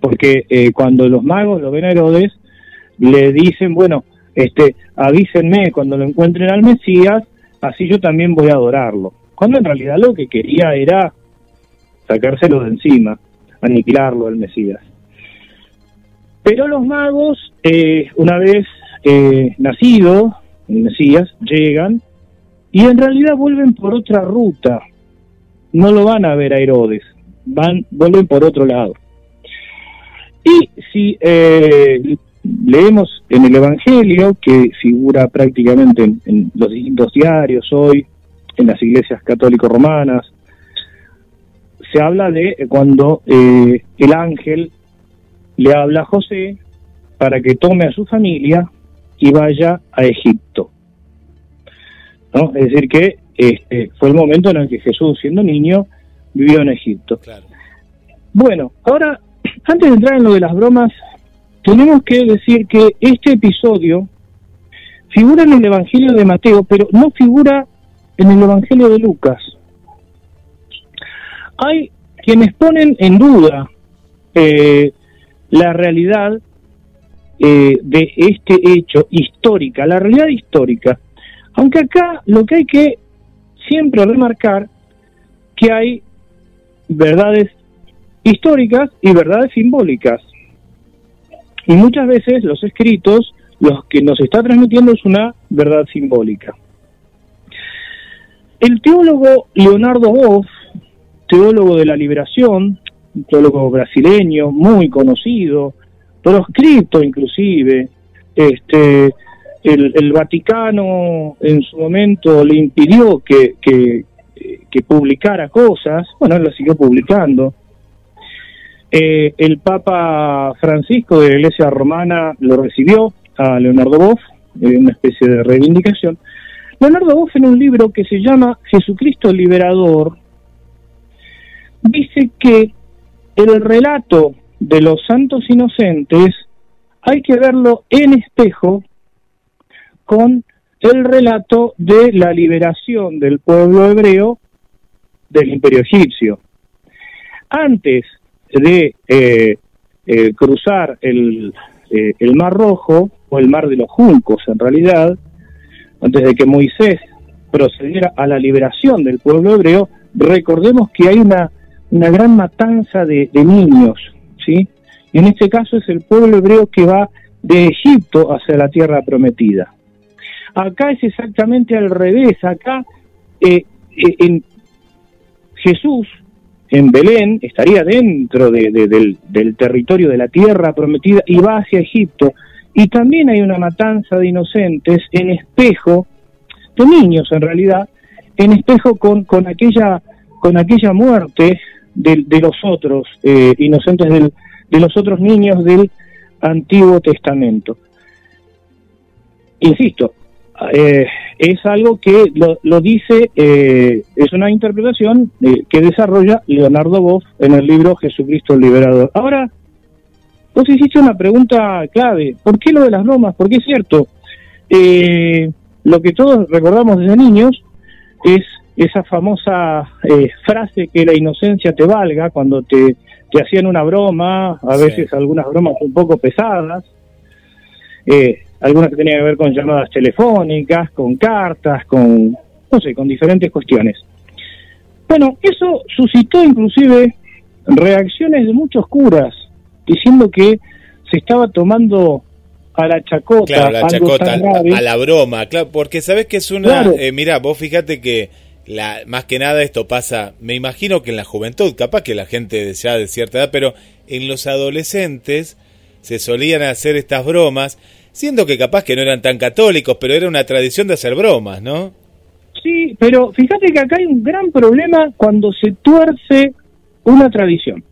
porque eh, cuando los magos lo ven a Herodes, le dicen, bueno, este, avísenme cuando lo encuentren al Mesías, así yo también voy a adorarlo. Cuando en realidad lo que quería era sacárselo de encima, aniquilarlo al Mesías. Pero los magos, eh, una vez eh, nacido el Mesías, llegan y en realidad vuelven por otra ruta. No lo van a ver a Herodes, van, vuelven por otro lado. Y si eh, leemos en el Evangelio, que figura prácticamente en, los distintos diarios hoy, en las iglesias católicos romanas, se habla de cuando eh, el ángel le habla a José para que tome a su familia y vaya a Egipto. ¿No? Es decir, que este, fue el momento en el que Jesús, siendo niño, vivió en Egipto. Bueno, ahora, antes de entrar en lo de las bromas, tenemos que decir que este episodio figura en el Evangelio de Mateo, pero no figura en el Evangelio de Lucas. Hay quienes ponen en duda eh, la realidad eh, de este hecho histórica, la realidad histórica. Aunque acá lo que hay que siempre remarcar que hay verdades históricas y verdades simbólicas. Y muchas veces los escritos, los que nos está transmitiendo es una verdad simbólica. El teólogo Leonardo Boff, teólogo de la liberación, un teólogo brasileño muy conocido, proscripto inclusive, este, el, Vaticano en su momento le impidió que, que, publicara cosas, bueno, él las siguió publicando. Eh, el Papa Francisco de la Iglesia Romana lo recibió a Leonardo Boff, en una especie de reivindicación. Leonardo Boff en un libro que se llama Jesucristo Liberador, dice que el relato de los santos inocentes hay que verlo en espejo con el relato de la liberación del pueblo hebreo del imperio egipcio. Antes de eh, eh, cruzar el, eh, el Mar Rojo, o el Mar de los Juncos en realidad, antes de que Moisés procediera a la liberación del pueblo hebreo, recordemos que hay una una gran matanza de, niños, ¿sí? En este caso es el pueblo hebreo que va de Egipto hacia la tierra prometida. Acá es exactamente al revés, acá eh, en Jesús en Belén estaría dentro del, del territorio de la tierra prometida y va hacia Egipto. Y también hay una matanza de inocentes en espejo, de niños en realidad, en espejo con, con, aquella, con aquella muerte de, los otros eh, inocentes del, de los otros niños del Antiguo Testamento. Insisto, eh, es algo que lo, dice, eh, es una interpretación que desarrolla Leonardo Boff en el libro Jesucristo el Liberador. Ahora, vos hiciste una pregunta clave, ¿por qué lo de las bromas? Porque es cierto, lo que todos recordamos desde niños es esa famosa eh, frase que la inocencia te valga cuando te, te hacían una broma, a veces algunas bromas un poco pesadas, eh, algunas que tenían que ver con llamadas telefónicas, con cartas, con, no sé, con diferentes cuestiones. Bueno, eso suscitó inclusive reacciones de muchos curas diciendo que se estaba tomando a la chacota, la chacota, a, la broma, claro, porque sabes que es una, eh, mira, vos fíjate que la, más que nada esto pasa, me imagino que en la juventud, capaz que la gente ya de cierta edad, pero en los adolescentes se solían hacer estas bromas, siendo que capaz que no eran tan católicos, pero era una tradición de hacer bromas, ¿no? Sí, pero fíjate que acá hay un gran problema cuando se tuerce una tradición.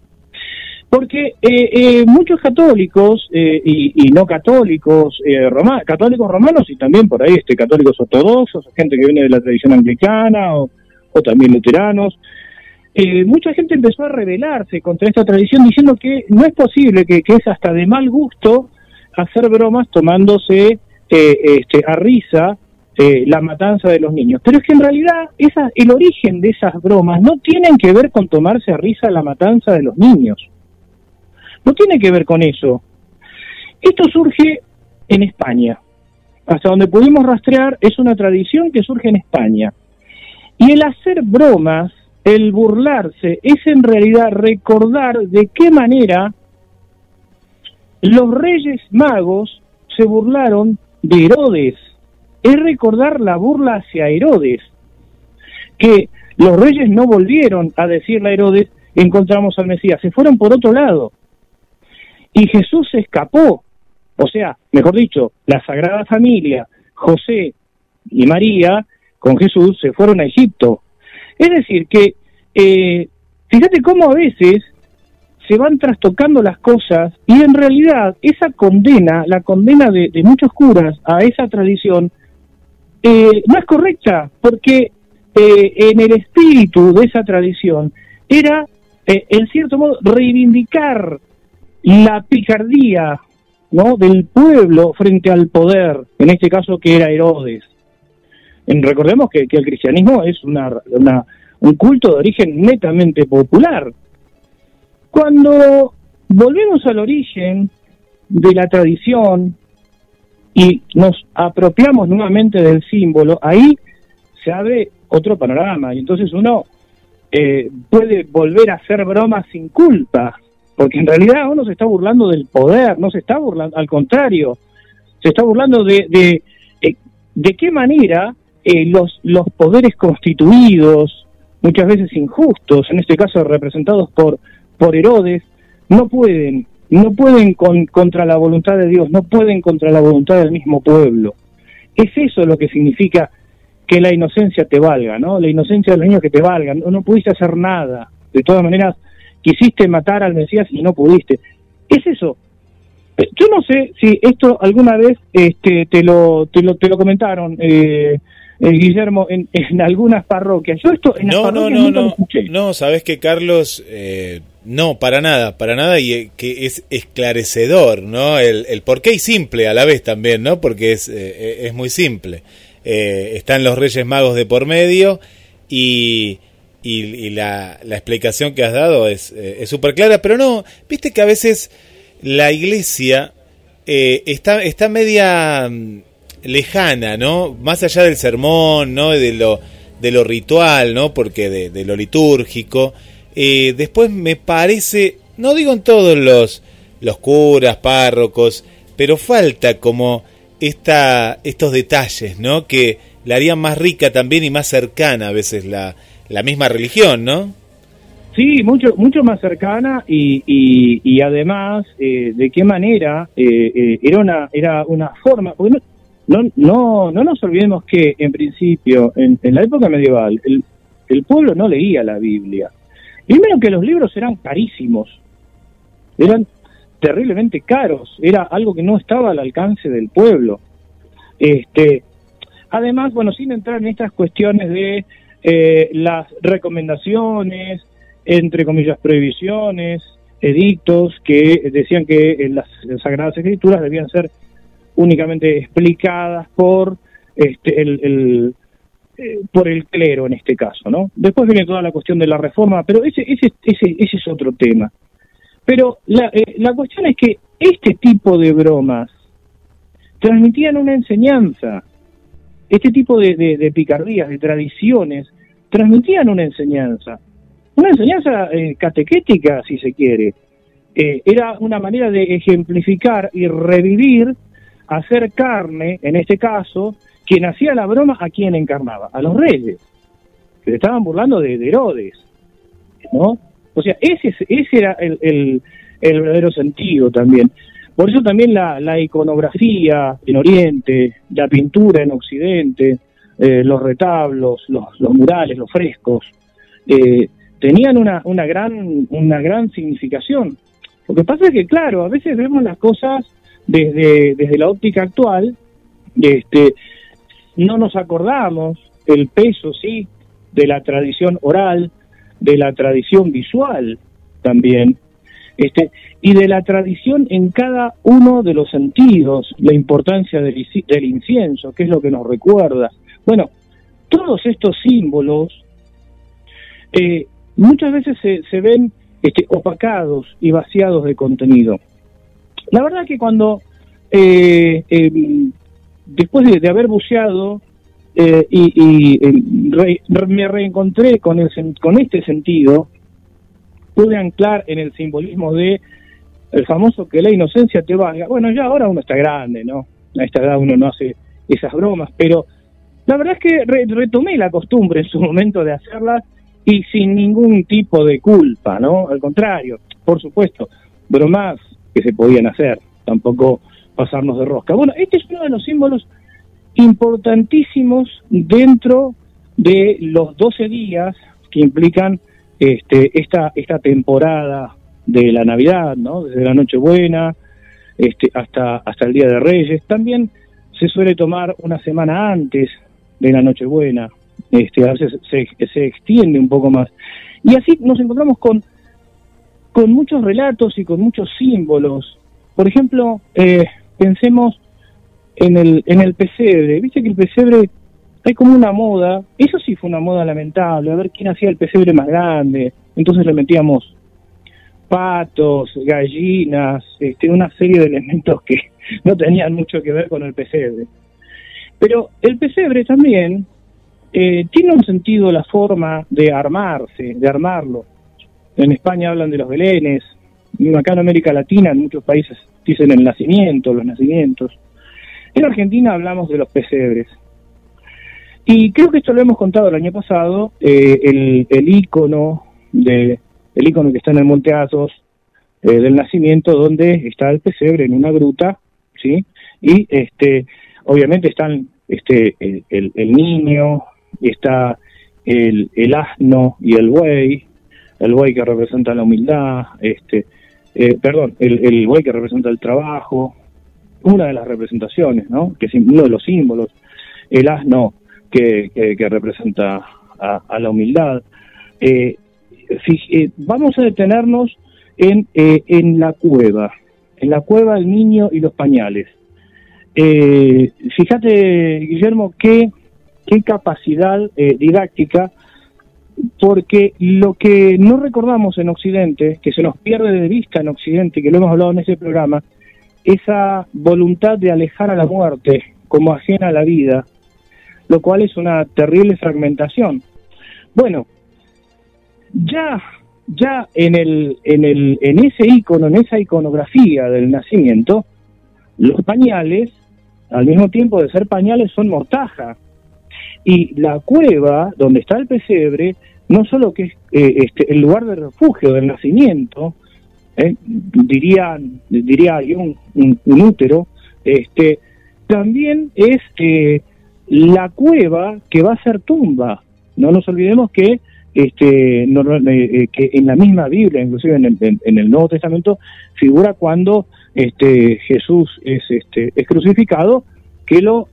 Porque eh, eh, muchos católicos eh, y, no católicos, católicos romanos y también por ahí este católicos ortodoxos, gente que viene de la tradición anglicana o, también luteranos, mucha gente empezó a rebelarse contra esta tradición diciendo que no es posible, que, es hasta de mal gusto hacer bromas tomándose este, a risa la matanza de los niños. Pero es que en realidad esa, el origen de esas bromas no tienen que ver con tomarse a risa la matanza de los niños no tiene que ver con eso. Esto surge en España. Hasta donde pudimos rastrear, es una tradición que surge en España. Y el hacer bromas, el burlarse, es en realidad recordar de qué manera los reyes magos se burlaron de Herodes. Es recordar la burla hacia Herodes. Que los reyes no volvieron a decirle a Herodes, encontramos al Mesías, se fueron por otro lado. Y Jesús se escapó. O sea, mejor dicho, la Sagrada Familia, José y María, con Jesús, se fueron a Egipto. Es decir, que eh, fíjate cómo a veces se van trastocando las cosas y en realidad esa condena, la condena de, muchos curas a esa tradición, eh, no es correcta, porque eh, en el espíritu de esa tradición era, eh, en cierto modo, reivindicar la picardía ¿no? del pueblo frente al poder, en este caso que era Herodes. recordemos que, el cristianismo es una, un culto de origen netamente popular, cuando volvemos al origen de la tradición y nos apropiamos nuevamente del símbolo, ahí se abre otro panorama. Y entonces uno eh, puede volver a hacer bromas sin culpa, porque en realidad uno se está burlando del poder, no se está burlando, al contrario, se está burlando de, de, eh, de qué manera eh, los, los poderes constituidos, muchas veces injustos, en este caso representados por por Herodes, no pueden, no pueden con, contra la voluntad de Dios, no pueden contra la voluntad del mismo pueblo. Es eso lo que significa que la inocencia te valga, ¿no? La inocencia de los niños que te valga, no, no pudiste hacer nada. De todas maneras, quisiste matar al Mesías y no pudiste. Es eso. Eh, yo no sé si esto alguna vez este, te, lo, te, lo, te lo comentaron, eh, eh, Guillermo, en, en, algunas parroquias. Yo esto en no, no, no, no, no, sabes que Carlos, eh, no, para nada, para nada, y eh, que es esclarecedor, ¿no? El, porqué y simple a la vez también, ¿no? Porque es, es muy simple. están los Reyes Magos de por medio y, y, la, la, explicación que has dado es súper clara, pero no, viste que a veces la iglesia está, está media mm, lejana, ¿no? Más allá del sermón, ¿no? De lo, de lo ritual, ¿no? Porque de, lo litúrgico. Eh, después me parece, no digo en todos los, los curas, párrocos, pero falta como esta, estos detalles, ¿no? Que la harían más rica también y más cercana a veces la, la misma religión, ¿no? Sí, mucho mucho más cercana y, y, además eh, de qué manera eh, era una era una forma, no, no, no nos olvidemos que, en principio, en, la época medieval, el, el, pueblo no leía la Biblia. Primero que los libros eran carísimos, eran terriblemente caros, era algo que no estaba al alcance del pueblo. Este, además, bueno, sin entrar en estas cuestiones de eh, las recomendaciones, entre comillas, prohibiciones, edictos que decían que las Sagradas Escrituras debían ser únicamente explicadas por este, el, eh, por el clero en este caso, ¿no? Después viene toda la cuestión de la reforma, pero ese, ese, ese, ese es otro tema. Pero la, eh, la cuestión es que este tipo de bromas transmitían una enseñanza, este tipo de, de, picardías, de tradiciones, transmitían una enseñanza, una enseñanza eh, catequética, si se quiere. era una manera de ejemplificar y revivir hacer carne, en este caso, quien hacía la broma, ¿a quién encarnaba? A los reyes, que se estaban burlando de, Herodes, ¿no? O sea, ese, ese era el, verdadero sentido también. Por eso también la, iconografía en Oriente, la pintura en Occidente, eh, los retablos, los, los, murales, los frescos, eh, tenían una, una, gran, una gran significación. Lo que pasa es que, claro, a veces vemos las cosas desde, desde la óptica actual, este, no nos acordamos el peso, sí, de la tradición oral, de la tradición visual también, este, y de la tradición en cada uno de los sentidos, la importancia del, incienso, que es lo que nos recuerda. Bueno, todos estos símbolos eh, muchas veces se, se ven este, opacados y vaciados de contenido. La verdad que cuando, eh, em, después de, haber buceado eh, y, em, me reencontré con, el, con este sentido, pude anclar en el simbolismo de el famoso que la inocencia te valga. Bueno, ya ahora uno está grande, ¿no? A esta edad uno no hace esas bromas, pero la verdad es que retomé la costumbre en su momento de hacerlas y sin ningún tipo de culpa, ¿no? Al contrario, por supuesto, bromas que se podían hacer, tampoco pasarnos de rosca. Bueno, este es uno de los símbolos importantísimos dentro de los 12 días que implican este, esta, esta temporada de la Navidad, ¿no? Desde la Nochebuena este, hasta, hasta el Día de Reyes. También se suele tomar una semana antes de la Nochebuena, este, a veces se, se extiende un poco más. Y así nos encontramos con, con muchos relatos y con muchos símbolos. Por ejemplo, eh, pensemos en el, en el pesebre. Viste que el pesebre hay como una moda, eso sí fue una moda lamentable, a ver quién hacía el pesebre más grande. Entonces le metíamos patos, gallinas, este, una serie de elementos que no tenían mucho que ver con el pesebre. Pero el pesebre también eh, tiene un sentido la forma de armarse, de armarlo. En España hablan de los belenes, acá en América Latina, en muchos países dicen el nacimiento, los nacimientos. En Argentina hablamos de los pesebres. Y creo que esto lo hemos contado el año pasado, eh, el, el ícono de el icono que está en el Monte Athos eh, del nacimiento, donde está el pesebre en una gruta, ¿sí? Y este, obviamente están este, el, el, niño, está el, el, asno y el buey, el buey que representa la humildad, este, eh, perdón, el, el buey que representa el trabajo, una de las representaciones, ¿no? Que es uno de los símbolos, el asno que, que, representa a, la humildad. Eh, eh, vamos a detenernos en, eh, en la cueva, en la cueva del niño y los pañales. Eh, fíjate, Guillermo, qué, qué capacidad didáctica, porque lo que no recordamos en Occidente, que se nos pierde de vista en Occidente, que lo hemos hablado en ese programa, esa voluntad de alejar a la muerte como ajena a la vida, lo cual es una terrible fragmentación. Bueno, ya ya en el en el en ese icono, en esa iconografía del nacimiento, los pañales, al mismo tiempo de ser pañales, son mortaja. Y la cueva donde está el pesebre, no solo que es eh, este, el lugar de refugio del nacimiento, eh, diría, diría un, un, útero, este, también es eh, la cueva que va a ser tumba. No nos olvidemos que este, eh, en la misma Biblia, inclusive en el, Nuevo Testamento, figura cuando este, Jesús es, este, es crucificado, que lo,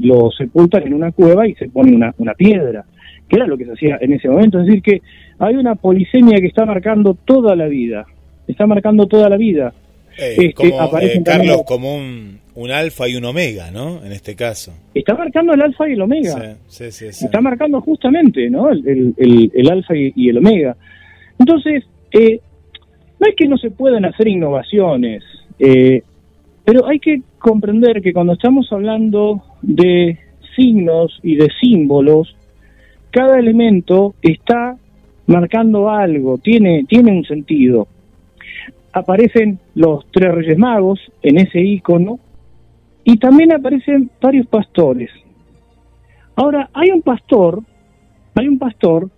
lo sepultan en una cueva y se pone una, una piedra, que era lo que se hacía en ese momento. Es decir, que hay una polisemia que está marcando toda la vida, está marcando toda la vida. Eh, como, Carlos, como un, un alfa y un omega, ¿no? En este caso. Está marcando el alfa y el omega. Sí, sí, sí, Está marcando justamente, ¿no? El, el, el, alfa y, el omega. Entonces, eh, no es que no se puedan hacer innovaciones, eh, pero hay que comprender que cuando estamos hablando de signos y de símbolos, cada elemento está marcando algo, tiene, tiene un sentido. Aparecen los tres reyes magos en ese icono, y también aparecen varios pastores. Ahora, hay un pastor, hay un pastor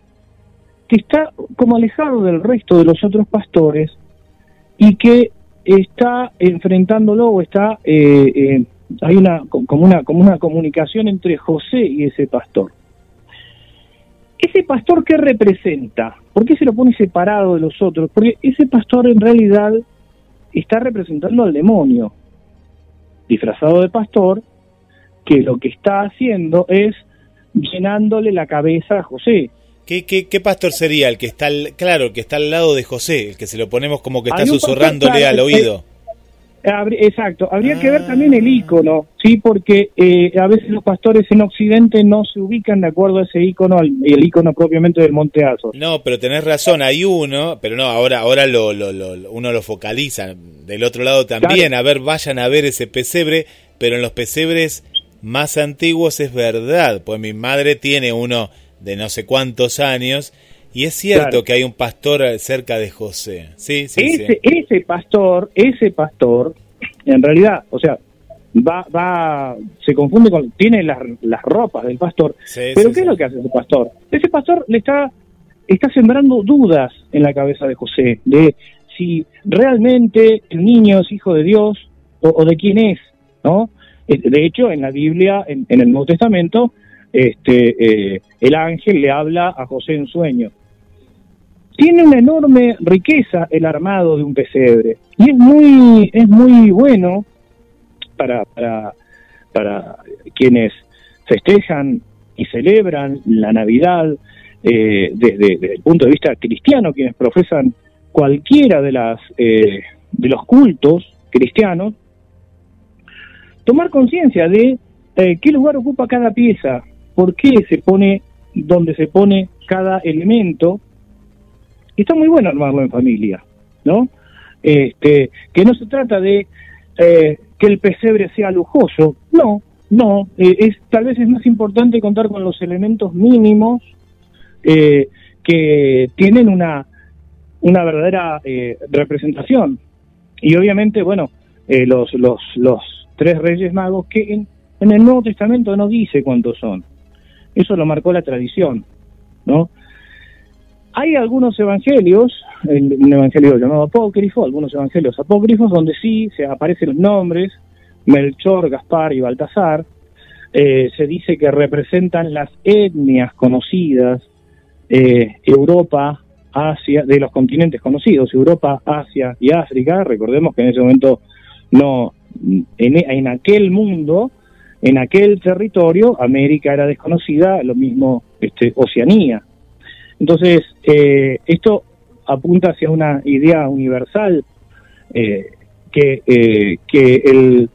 que está como alejado del resto de los otros pastores y que está enfrentándolo o está eh, eh, hay una como una como una comunicación entre José y ese pastor. Ese pastor qué representa? ¿Por qué se lo pone separado de los otros? Porque ese pastor en realidad está representando al demonio disfrazado de pastor, que lo que está haciendo es llenándole la cabeza a José. ¿Qué, qué, pastor sería? El que está, al, claro, el que está al lado de José, el que se lo ponemos como que está susurrándole al oído. Exacto, habría que ver también el icono, sí, porque eh, a veces los pastores en Occidente no se ubican de acuerdo a ese icono, el icono propiamente del Monte Athos. No, pero tenés razón, hay uno, pero no, ahora ahora lo, lo, uno lo focaliza. Del otro lado también, a ver, vayan a ver ese pesebre, pero en los pesebres más antiguos es verdad, pues mi madre tiene uno de no sé cuántos años y es cierto que hay un pastor cerca de José. Sí, sí, ese, ese pastor, ese pastor, en realidad, o sea, va, va, se confunde con, tiene las, las ropas del pastor. pero ¿qué es lo que hace ese pastor? Ese pastor le está, está sembrando dudas en la cabeza de José, de si realmente el niño es hijo de Dios o, de quién es, ¿no? Eh, de hecho, en la Biblia, en, el Nuevo Testamento, este, eh, el ángel le habla a José en sueño tiene una enorme riqueza el armado de un pesebre. Y es muy es muy bueno para para, para quienes festejan y celebran la Navidad eh, desde, el punto de vista cristiano quienes profesan cualquiera de las eh, de los cultos cristianos tomar conciencia de eh, qué lugar ocupa cada pieza por qué se pone donde se pone cada elemento y está muy bueno armarlo en familia, ¿no? Este, que no se trata de eh, que el pesebre sea lujoso, no, no, eh, es tal vez es más importante contar con los elementos mínimos eh, que tienen una, una verdadera representación. Y obviamente, bueno, los, los, los tres reyes magos que en, en el Nuevo Testamento no dice cuántos son. Eso lo marcó la tradición, ¿no? Hay algunos evangelios, un evangelio llamado apócrifo, algunos evangelios apócrifos, donde sí se aparecen los nombres, Melchor, Gaspar y Baltasar, eh, se dice que representan las etnias conocidas, eh, Europa, Asia, de los continentes conocidos, Europa, Asia y África. Recordemos que en ese momento no, en, en aquel mundo, en aquel territorio, América era desconocida, lo mismo este, Oceanía. Entonces, eh, esto apunta hacia una idea universal eh, que, eh, que el,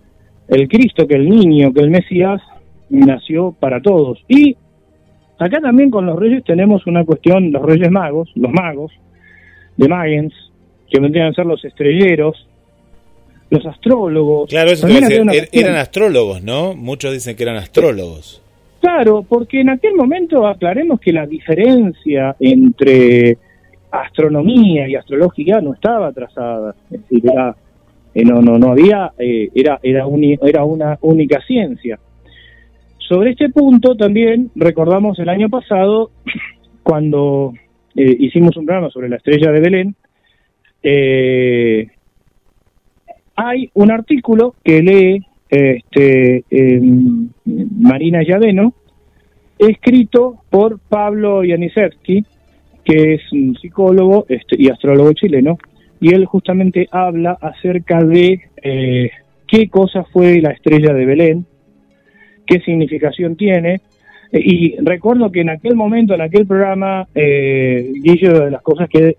el Cristo, que el niño, que el Mesías nació para todos. Y acá también con los reyes tenemos una cuestión, los reyes magos, los magos, de Magens, que vendrían a ser los estrelleros, los astrólogos. Claro, eso er, eran astrólogos, ¿no? Muchos dicen que eran astrólogos. Claro, porque en aquel momento aclaremos que la diferencia entre astronomía y astrología no estaba trazada, es decir, era, eh, no, no, no había, eh, era, era, era una única ciencia. Sobre este punto también recordamos el año pasado, cuando eh, hicimos un programa sobre la estrella de Belén, hay un artículo que lee este, Marina Llaveno, escrito por Pablo Yanisevsky, que es un psicólogo este, y astrólogo chileno, y él justamente habla acerca de eh, qué cosa fue la estrella de Belén, qué significación tiene, y recuerdo que en aquel momento, en aquel programa, eh, Guillo, de las cosas que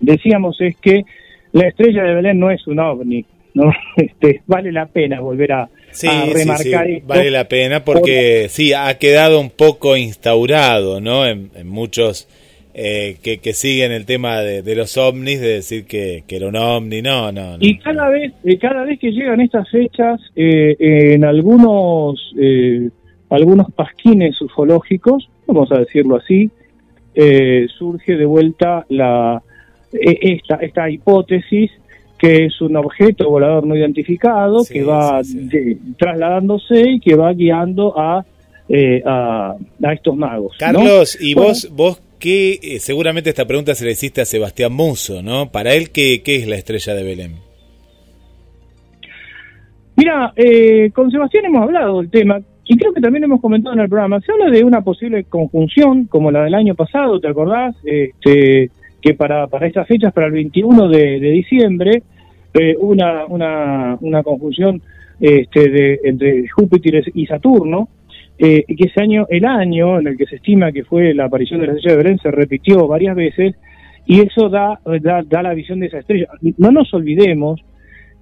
decíamos es que la estrella de Belén no es un ovni, ¿no? Este, vale la pena volver a, remarcar Vale la pena porque sí, ha quedado un poco instaurado, ¿no? En, muchos eh, que, que, siguen el tema de, los ovnis, de decir que, que, era un ovni, no, no. y cada vez, cada vez que llegan estas fechas, eh, en algunos, eh, algunos pasquines ufológicos, vamos a decirlo así, surge de vuelta la esta, esta hipótesis que es un objeto volador no identificado que va trasladándose y que va guiando a, eh, a, estos magos. Carlos, y vos, vos que eh, seguramente esta pregunta se le hiciste a Sebastián Muso, ¿no? Para él, ¿qué, qué es la estrella de Belén? Mira, eh, con Sebastián hemos hablado del tema y creo que también hemos comentado en el programa. Se habla de una posible conjunción, como la del año pasado, ¿te acordás? Este, que para, para estas fechas, para el 21 de, diciembre, eh, una, una, una conjunción este, de, entre Júpiter y Saturno, eh, que ese año, el año en el que se estima que fue la aparición de la estrella de Belén, se repitió varias veces, y eso da, da, da la visión de esa estrella. No nos olvidemos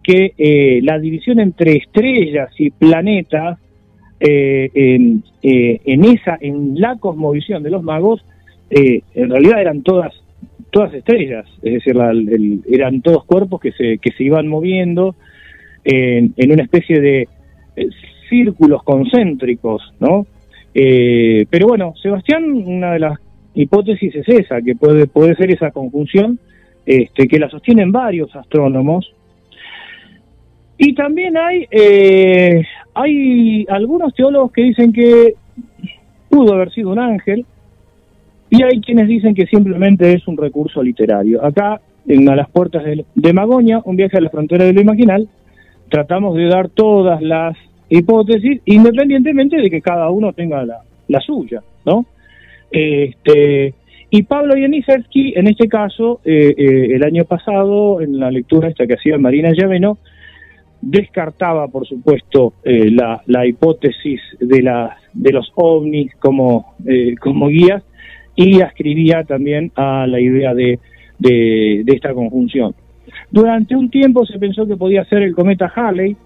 que eh, la división entre estrellas y planetas eh, en, eh, en, esa en la cosmovisión de los magos en realidad eran todas todas estrellas es decir eran todos cuerpos que se que se iban moviendo en, en una especie de círculos concéntricos no pero bueno Sebastián una de las hipótesis es esa que puede puede ser esa conjunción este, que la sostienen varios astrónomos. Y también hay, eh, hay algunos teólogos que dicen que pudo haber sido un ángel y hay quienes dicen que simplemente es un recurso literario. Acá, en A las puertas de, Magoña, un viaje a la frontera de lo imaginal, tratamos de dar todas las hipótesis, independientemente de que cada uno tenga la, la suya, ¿no? Este, y Pablo Janisevsky, en este caso, eh, eh, el año pasado, en la lectura esta que hacía Marina Llaveno, descartaba, por supuesto, eh, la, la, hipótesis de, la, de los ovnis como, eh, como guías y ascribía también a la idea de, de, esta conjunción. Durante un tiempo se pensó que podía ser el cometa Halley,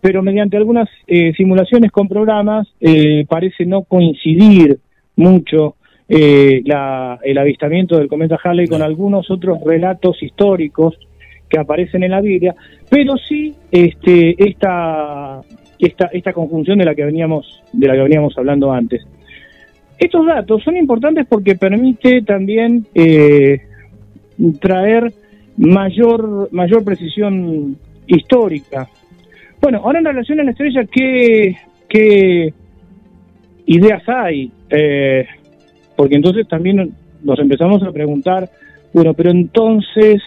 pero mediante algunas eh, simulaciones con programas parece no coincidir mucho la, el avistamiento del cometa Halley con algunos otros relatos históricos que aparecen en la Biblia, pero sí este, esta, esta, esta conjunción de la que veníamos, de la que veníamos hablando antes. Estos datos son importantes porque permite también eh, traer mayor, mayor precisión histórica. Bueno, ahora en relación a la estrella, ¿qué, qué ideas hay? Eh, porque entonces también nos empezamos a preguntar, bueno, pero entonces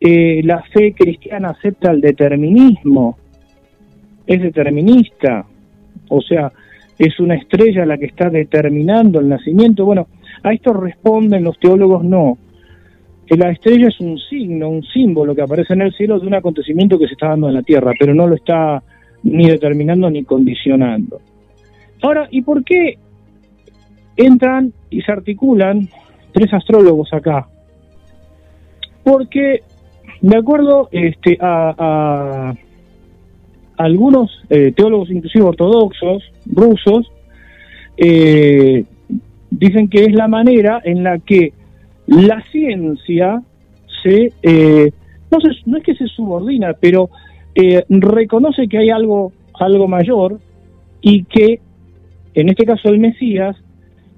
eh, la fe cristiana acepta el determinismo, es determinista, o sea, es una estrella la que está determinando el nacimiento. Bueno, a esto responden los teólogos no, que la estrella es un signo, un símbolo que aparece en el cielo de un acontecimiento que se está dando en la tierra, pero no lo está ni determinando ni condicionando. Ahora, ¿y por qué entran y se articulan tres astrólogos acá? Porque de acuerdo este, a, algunos eh, teólogos, inclusive ortodoxos, rusos, eh, dicen que es la manera en la que la ciencia se, eh, no, no es que se subordina, pero reconoce que hay algo, algo mayor y que, en este caso el Mesías,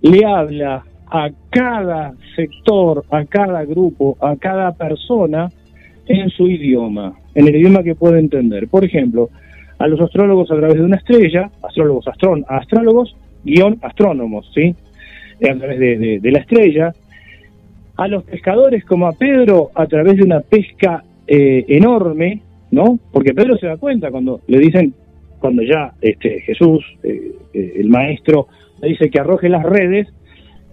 le habla a cada sector, a cada grupo, a cada persona, en su idioma, en el idioma que puede entender. Por ejemplo, a los astrólogos a través de una estrella, astrólogos, astrón, astrólogos, guion, astrónomos, ¿sí? A través de, la estrella. A los pescadores como a Pedro a través de una pesca eh, enorme, ¿no? Porque Pedro se da cuenta cuando le dicen, cuando ya este, Jesús, eh, eh, el maestro, le dice que arroje las redes,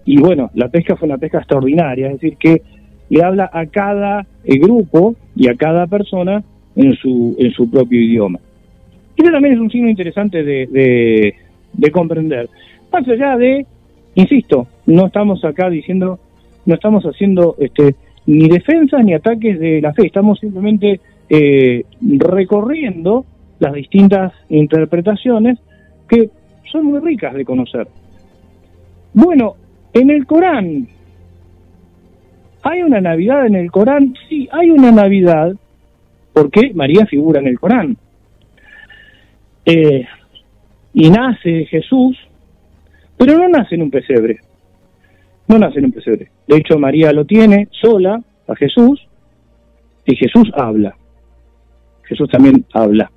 y bueno, la pesca fue una pesca extraordinaria, es decir, que le habla a cada eh, grupo y a cada persona en su, en su propio idioma. Eso también es un signo interesante de, de, comprender. Más allá de, insisto, no estamos acá diciendo, no estamos haciendo este, ni defensas ni ataques de la fe, estamos simplemente eh, recorriendo las distintas interpretaciones que son muy ricas de conocer. Bueno, en el Corán ¿Hay una Navidad en el Corán? Sí, hay una Navidad, porque María figura en el Corán. Eh, y nace Jesús, pero no nace en un pesebre. No nace en un pesebre. De hecho, María lo tiene sola a Jesús y Jesús habla. Jesús también habla.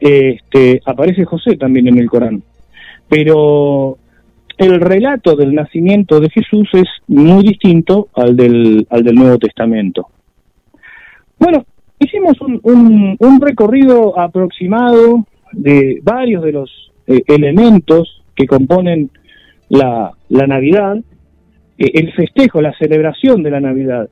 Este, aparece José también en el Corán. Pero el relato del nacimiento de Jesús es muy distinto al del, al del Nuevo Testamento. Bueno, hicimos un, un, recorrido aproximado de varios de los eh, elementos que componen la, la Navidad, eh, el festejo, la celebración de la Navidad.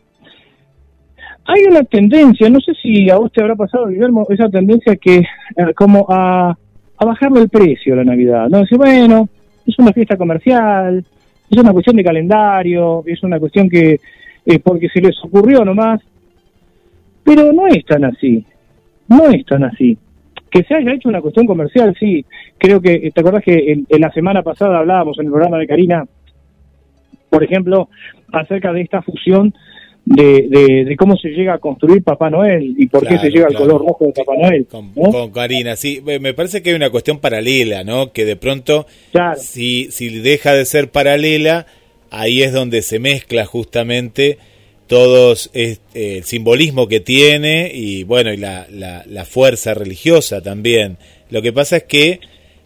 Hay una tendencia, no sé si a usted habrá pasado, Guillermo, esa tendencia que eh, como a, a bajarle el precio a la Navidad, ¿no? Dice, bueno, es una fiesta comercial, es una cuestión de calendario, es una cuestión que, eh, porque se les ocurrió nomás. Pero no es tan así, no es tan así. Que se haya hecho una cuestión comercial, sí. Creo que, ¿te acordás que en, la semana pasada hablábamos en el programa de Karina, por ejemplo, acerca de esta fusión de, de, cómo se llega a construir Papá Noel y por qué se llega al color rojo de Papá Noel. Con, Karina, sí, me parece que hay una cuestión paralela, ¿no? Que de pronto, si, si deja de ser paralela, ahí es donde se mezcla justamente todos eh, el simbolismo que tiene y bueno y la, la, la, fuerza religiosa también lo que pasa es que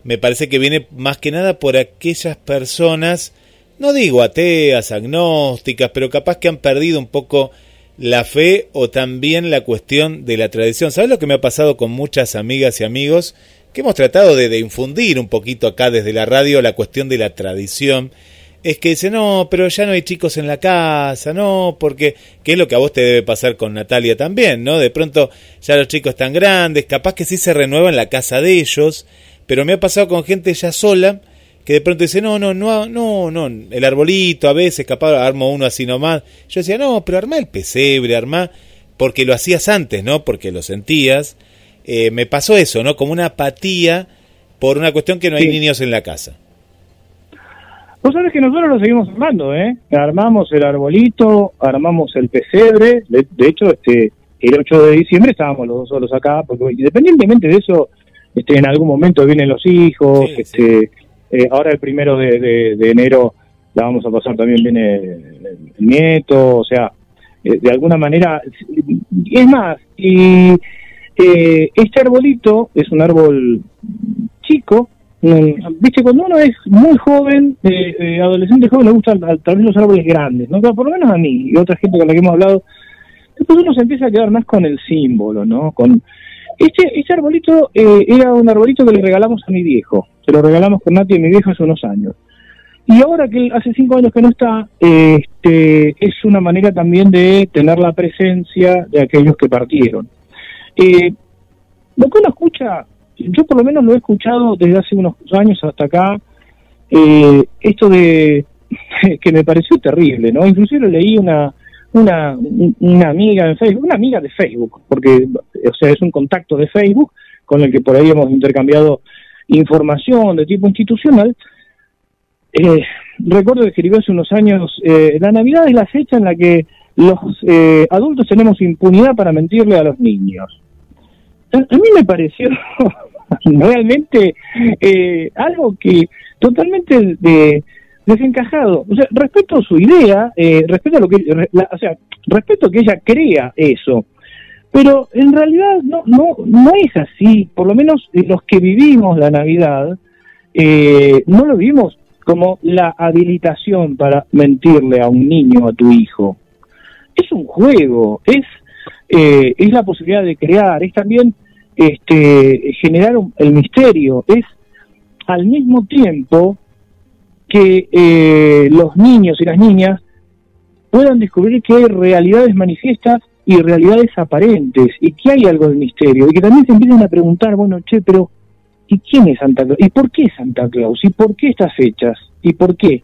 me parece que viene más que nada por aquellas personas no digo ateas, agnósticas, pero capaz que han perdido un poco la fe o también la cuestión de la tradición. ¿Sabes lo que me ha pasado con muchas amigas y amigos? Que hemos tratado de, infundir un poquito acá desde la radio la cuestión de la tradición. Es que dice, no, pero ya no hay chicos en la casa, no, porque, ¿qué es lo que a vos te debe pasar con Natalia también, no? De pronto ya los chicos están grandes, capaz que sí se renueva en la casa de ellos, pero me ha pasado con gente ya sola, que de pronto dice, no, no, no, no, no, el arbolito a veces, capaz armo uno así nomás. Yo decía, no, pero armá el pesebre, armá, porque lo hacías antes, ¿no? Porque lo sentías. Eh, me pasó eso, ¿no? Como una apatía por una cuestión que no hay niños en la casa. Vos sabés que nosotros lo seguimos armando, ¿eh? Armamos el arbolito, armamos el pesebre, de, hecho, este el 8 de diciembre estábamos los dos solos acá, porque independientemente de eso, este, en algún momento vienen los hijos, este, eh, ahora el primero de, enero la vamos a pasar también viene el, nieto, o sea, eh, de alguna manera, es más, y eh, este arbolito es un árbol chico, viste, cuando uno es muy joven, adolescente joven, le gustan tal vez los árboles grandes, ¿no? por lo menos a mí y otra gente con la que hemos hablado, después uno se empieza a quedar más con el símbolo, ¿no? Con, este, este arbolito era un arbolito que le regalamos a mi viejo lo regalamos con Nati y mi viejo hace unos años. Y ahora que hace cinco años que no está, este, es una manera también de tener la presencia de aquellos que partieron. Eh, lo que uno escucha, yo por lo menos lo he escuchado desde hace unos años hasta acá, eh, esto de que me pareció terrible, ¿no? Inclusive leí una, una, una amiga en Facebook, una amiga de Facebook, porque, o sea, es un contacto de Facebook con el que por ahí hemos intercambiado información de tipo institucional, eh, recuerdo que escribió hace unos años, eh, la Navidad es la fecha en la que los eh, adultos tenemos impunidad para mentirle a los niños. A, mí me pareció realmente algo que totalmente de, desencajado. O sea, respeto su idea, respeto a lo que, o sea, respeto que ella crea eso. Pero en realidad no, no, no es así, por lo menos los que vivimos la Navidad, eh, no lo vivimos como la habilitación para mentirle a un niño, a tu hijo. Es un juego, es, eh, es la posibilidad de crear, es también este, generar el misterio, es al mismo tiempo que eh, los niños y las niñas puedan descubrir que hay realidades manifiestas y realidades aparentes y que hay algo de misterio y que también se empiezan a preguntar, bueno, che, pero ¿y quién es Santa Claus? ¿Y por qué Santa Claus? ¿Y por qué estas fechas? ¿Y por qué?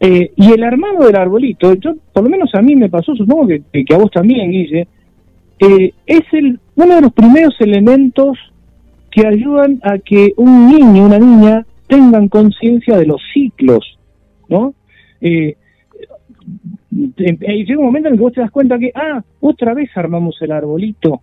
Eh, y el armado del arbolito, yo por lo menos a mí me pasó, supongo que, que a vos también, Guille, eh, es el, uno de los primeros elementos que ayudan a que un niño, una niña, tengan conciencia de los ciclos, ¿no? Eh, y llega un momento en el que vos te das cuenta que, ah, otra vez armamos el arbolito,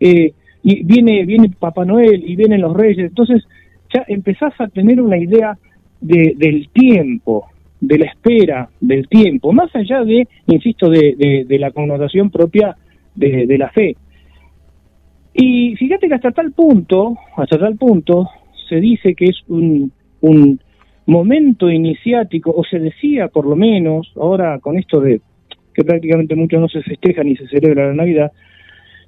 eh, y viene, viene Papá Noel y vienen los reyes, entonces ya empezás a tener una idea de, del tiempo, de la espera del tiempo, más allá de, insisto, de, de, la connotación propia de, la fe. Y fíjate que hasta tal punto, hasta tal punto, se dice que es un, un momento iniciático, o se decía por lo menos, ahora con esto de que prácticamente muchos no se festejan ni se celebra la Navidad,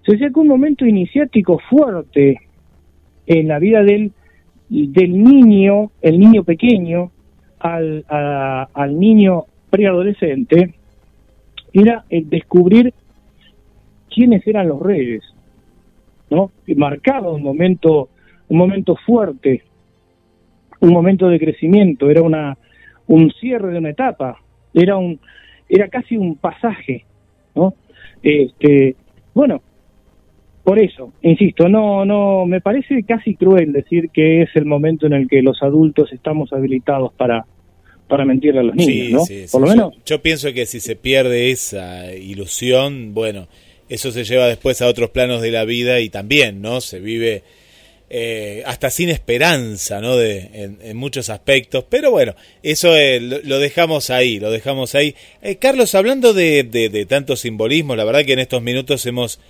se decía que un momento iniciático fuerte en la vida del, del niño, el niño pequeño, al, al niño preadolescente, era el descubrir quiénes eran los reyes, ¿no? Marcaba un momento, un momento fuerte un momento de crecimiento, era una un cierre de una etapa, era un era casi un pasaje, ¿no? Este, bueno, por eso, insisto, no, no, me parece casi cruel decir que es el momento en el que los adultos estamos habilitados para, para mentirle a los niños, ¿no? Por lo menos. Yo, pienso que si se pierde esa ilusión, bueno, eso se lleva después a otros planos de la vida y también, ¿no? Se vive eh, hasta sin esperanza, ¿no? De, en, muchos aspectos. Pero bueno, eso eh, lo, dejamos ahí, lo dejamos ahí. Eh, Carlos, hablando de, de, tanto simbolismo, la verdad que en estos minutos hemos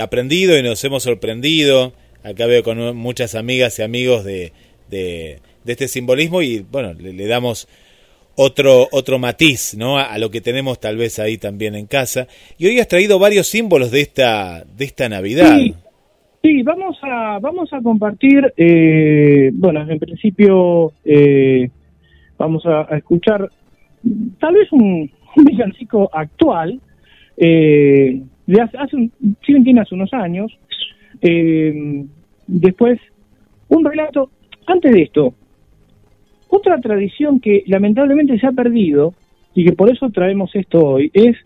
aprendido y nos hemos sorprendido. Acá veo con muchas amigas y amigos de, de, este simbolismo y bueno, le, damos otro, otro matiz ¿no? A, lo que tenemos tal vez ahí también en casa. Y hoy has traído varios símbolos de esta, de esta Navidad. Sí. vamos a, vamos a compartir, eh, bueno, en principio eh, vamos a, escuchar tal vez un, un villancico actual, eh, de hace, hace un, tiene hace unos años, eh, después un relato, antes de esto, otra tradición que lamentablemente se ha perdido y que por eso traemos esto hoy es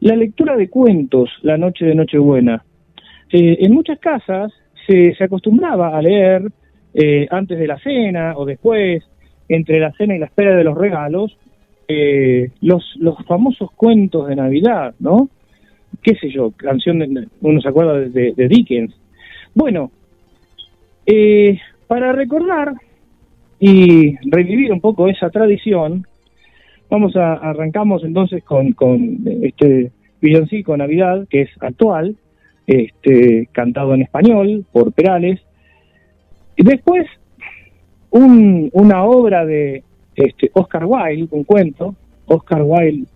la lectura de cuentos la noche de Nochebuena. Eh, en muchas casas se, se, acostumbraba a leer eh, antes de la cena o después, entre la cena y la espera de los regalos, eh, los, los famosos cuentos de Navidad, ¿no? qué sé yo, canción, de, uno se acuerda de, Dickens. Bueno, eh, para recordar y revivir un poco esa tradición, vamos a arrancamos entonces con, con este villancico Navidad, que es actual, este, cantado en español por Perales. Y después un, una obra de este, Oscar Wilde, un cuento, Oscar Wilde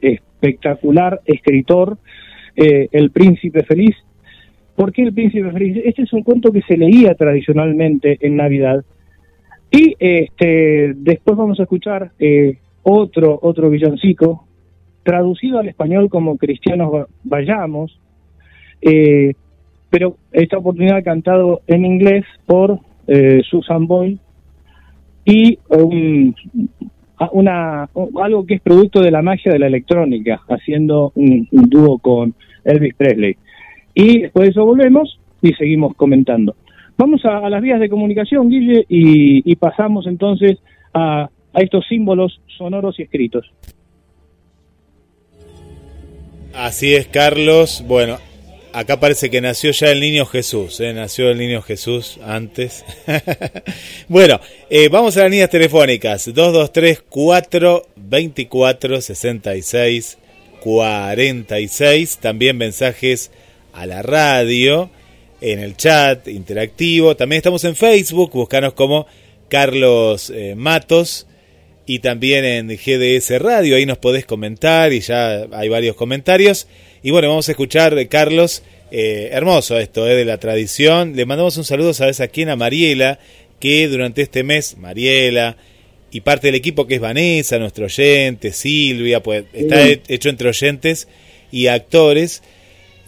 espectacular escritor, eh, El Príncipe Feliz. ¿Por qué El Príncipe Feliz? Este es un cuento que se leía tradicionalmente en Navidad. Y este, después vamos a escuchar eh, otro, otro villancico, traducido al español como Cristianos Vayamos, eh, pero esta oportunidad cantado en inglés por Susan Boyle y un, una, algo que es producto de la magia de la electrónica, haciendo un, dúo con Elvis Presley. Y después de eso volvemos y seguimos comentando. Vamos a, las vías de comunicación, Guille, y, pasamos entonces a, estos símbolos sonoros y escritos. Así es, Carlos. Bueno, acá parece que nació ya el niño Jesús, ¿eh? nació el niño Jesús antes. bueno, eh, vamos a las líneas telefónicas, 223 424 66 46, también mensajes a la radio, en el chat interactivo, también estamos en Facebook, búscanos como Carlos eh, Matos y también en GDS Radio, ahí nos podés comentar y ya hay varios comentarios. Y bueno, vamos a escuchar, eh, Carlos, eh, hermoso esto, eh, de la tradición. Le mandamos un saludo, ¿sabes a quién? A Mariela, que durante este mes, Mariela y parte del equipo que es Vanessa, nuestro oyente, Silvia, pues está hecho entre oyentes y actores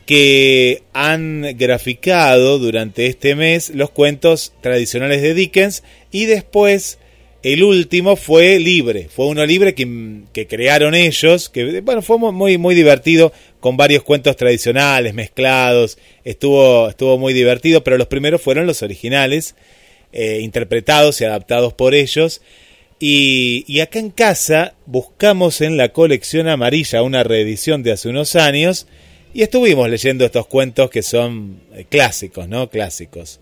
que han graficado durante este mes los cuentos tradicionales de Dickens y después el último fue libre, fue uno libre que, que, crearon ellos, que bueno, fue muy, muy divertido, con varios cuentos tradicionales mezclados, estuvo, estuvo muy divertido, pero los primeros fueron los originales, eh, interpretados y adaptados por ellos. Y, y, acá en casa buscamos en la colección amarilla una reedición de hace unos años y estuvimos leyendo estos cuentos que son eh, clásicos, ¿no? Clásicos.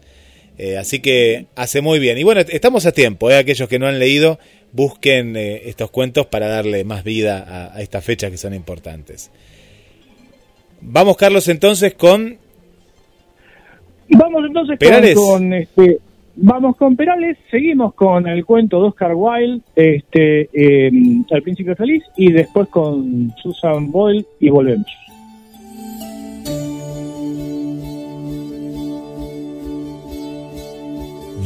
Eh, así que hace muy bien. Y bueno, estamos a tiempo, ¿eh? aquellos que no han leído, busquen eh, estos cuentos para darle más vida a, a estas fechas que son importantes. Vamos, Carlos, entonces con... Vamos entonces con, este, vamos con Perales, seguimos con el cuento de Oscar Wilde, este, eh, El Príncipe Feliz, y después con Susan Boyle y volvemos.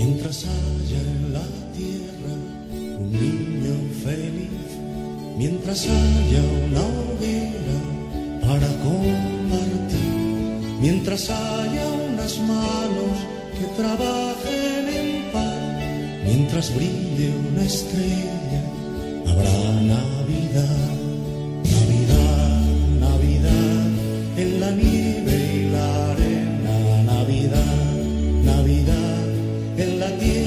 Mientras haya en la tierra un niño feliz, mientras haya una hoguera para compartir, mientras haya unas manos que trabajen en paz, mientras brille una estrella, habrá Navidad, Navidad, Navidad en la nieve y la arena mientras en la tierra.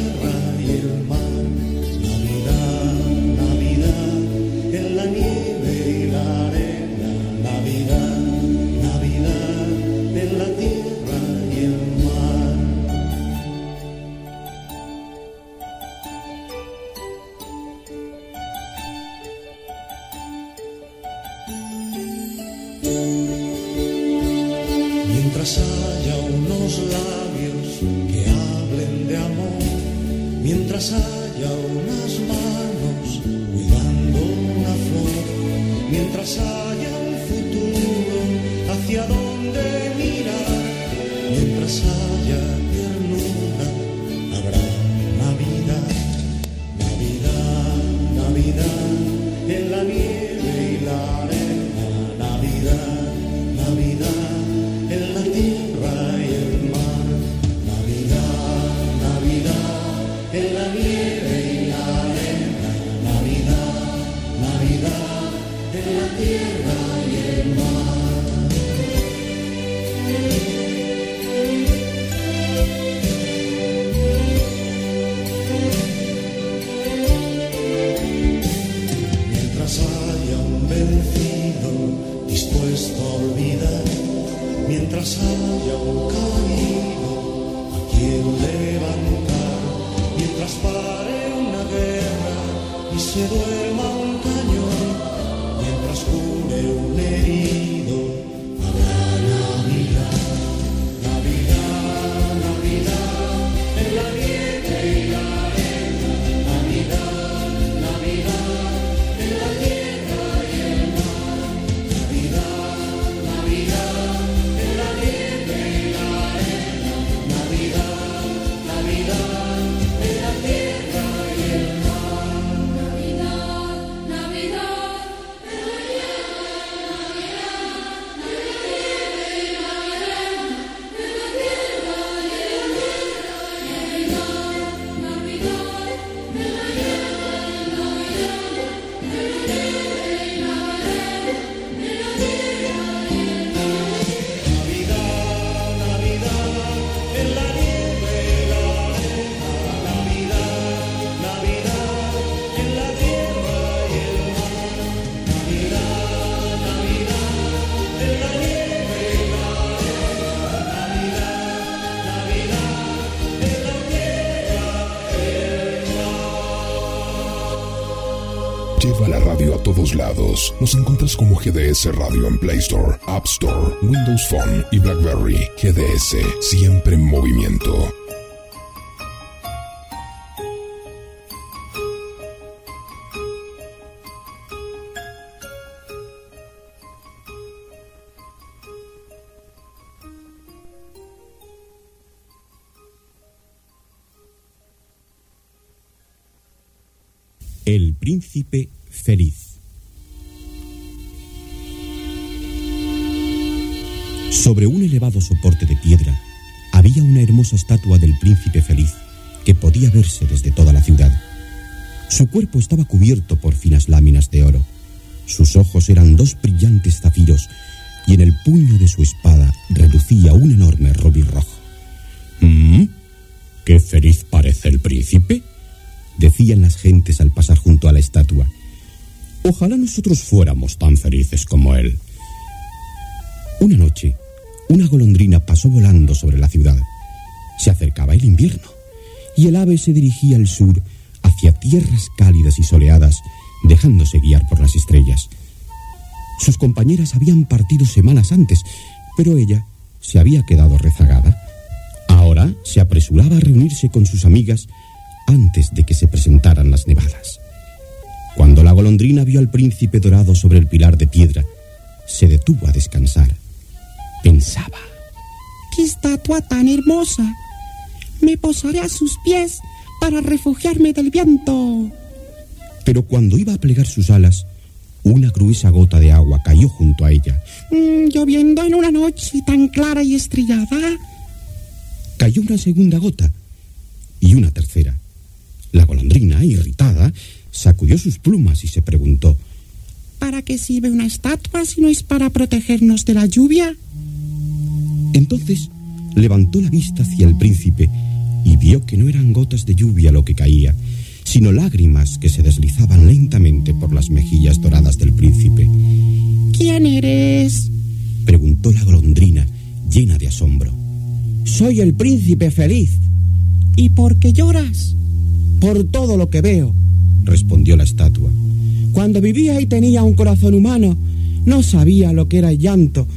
Haya lados. Nos encuentras como GDS Radio en Play Store, App Store, Windows Phone y BlackBerry. GDS, siempre en movimiento. Desde toda la ciudad. Su cuerpo estaba cubierto por finas láminas de oro. Sus ojos eran dos brillantes zafiros y en el puño de su espada relucía un enorme rubí rojo. ¿Mm? ¿Qué feliz parece el príncipe? decían las gentes al pasar junto a la estatua. Ojalá nosotros fuéramos tan felices como él. Una noche, una golondrina pasó volando sobre la ciudad. Se acercaba el invierno y el ave se dirigía al sur hacia tierras cálidas y soleadas, dejándose guiar por las estrellas. Sus compañeras habían partido semanas antes, pero ella se había quedado rezagada. Ahora se apresuraba a reunirse con sus amigas antes de que se presentaran las nevadas. Cuando la golondrina vio al príncipe dorado sobre el pilar de piedra, se detuvo a descansar. Pensaba. ¡Qué estatua tan hermosa! Me posaré a sus pies para refugiarme del viento. Pero cuando iba a plegar sus alas, una gruesa gota de agua cayó junto a ella. Mm, lloviendo en una noche tan clara y estrellada. Cayó una segunda gota y una tercera. La golondrina, irritada, sacudió sus plumas y se preguntó ¿Para qué sirve una estatua si no es para protegernos de la lluvia? Entonces levantó la vista hacia el príncipe y vio que no eran gotas de lluvia lo que caía, sino lágrimas que se deslizaban lentamente por las mejillas doradas del príncipe. ¿Quién eres? Preguntó la golondrina, llena de asombro. Soy el príncipe feliz. ¿Y por qué lloras? Por todo lo que veo, respondió la estatua. Cuando vivía y tenía un corazón humano, no sabía lo que era el llanto,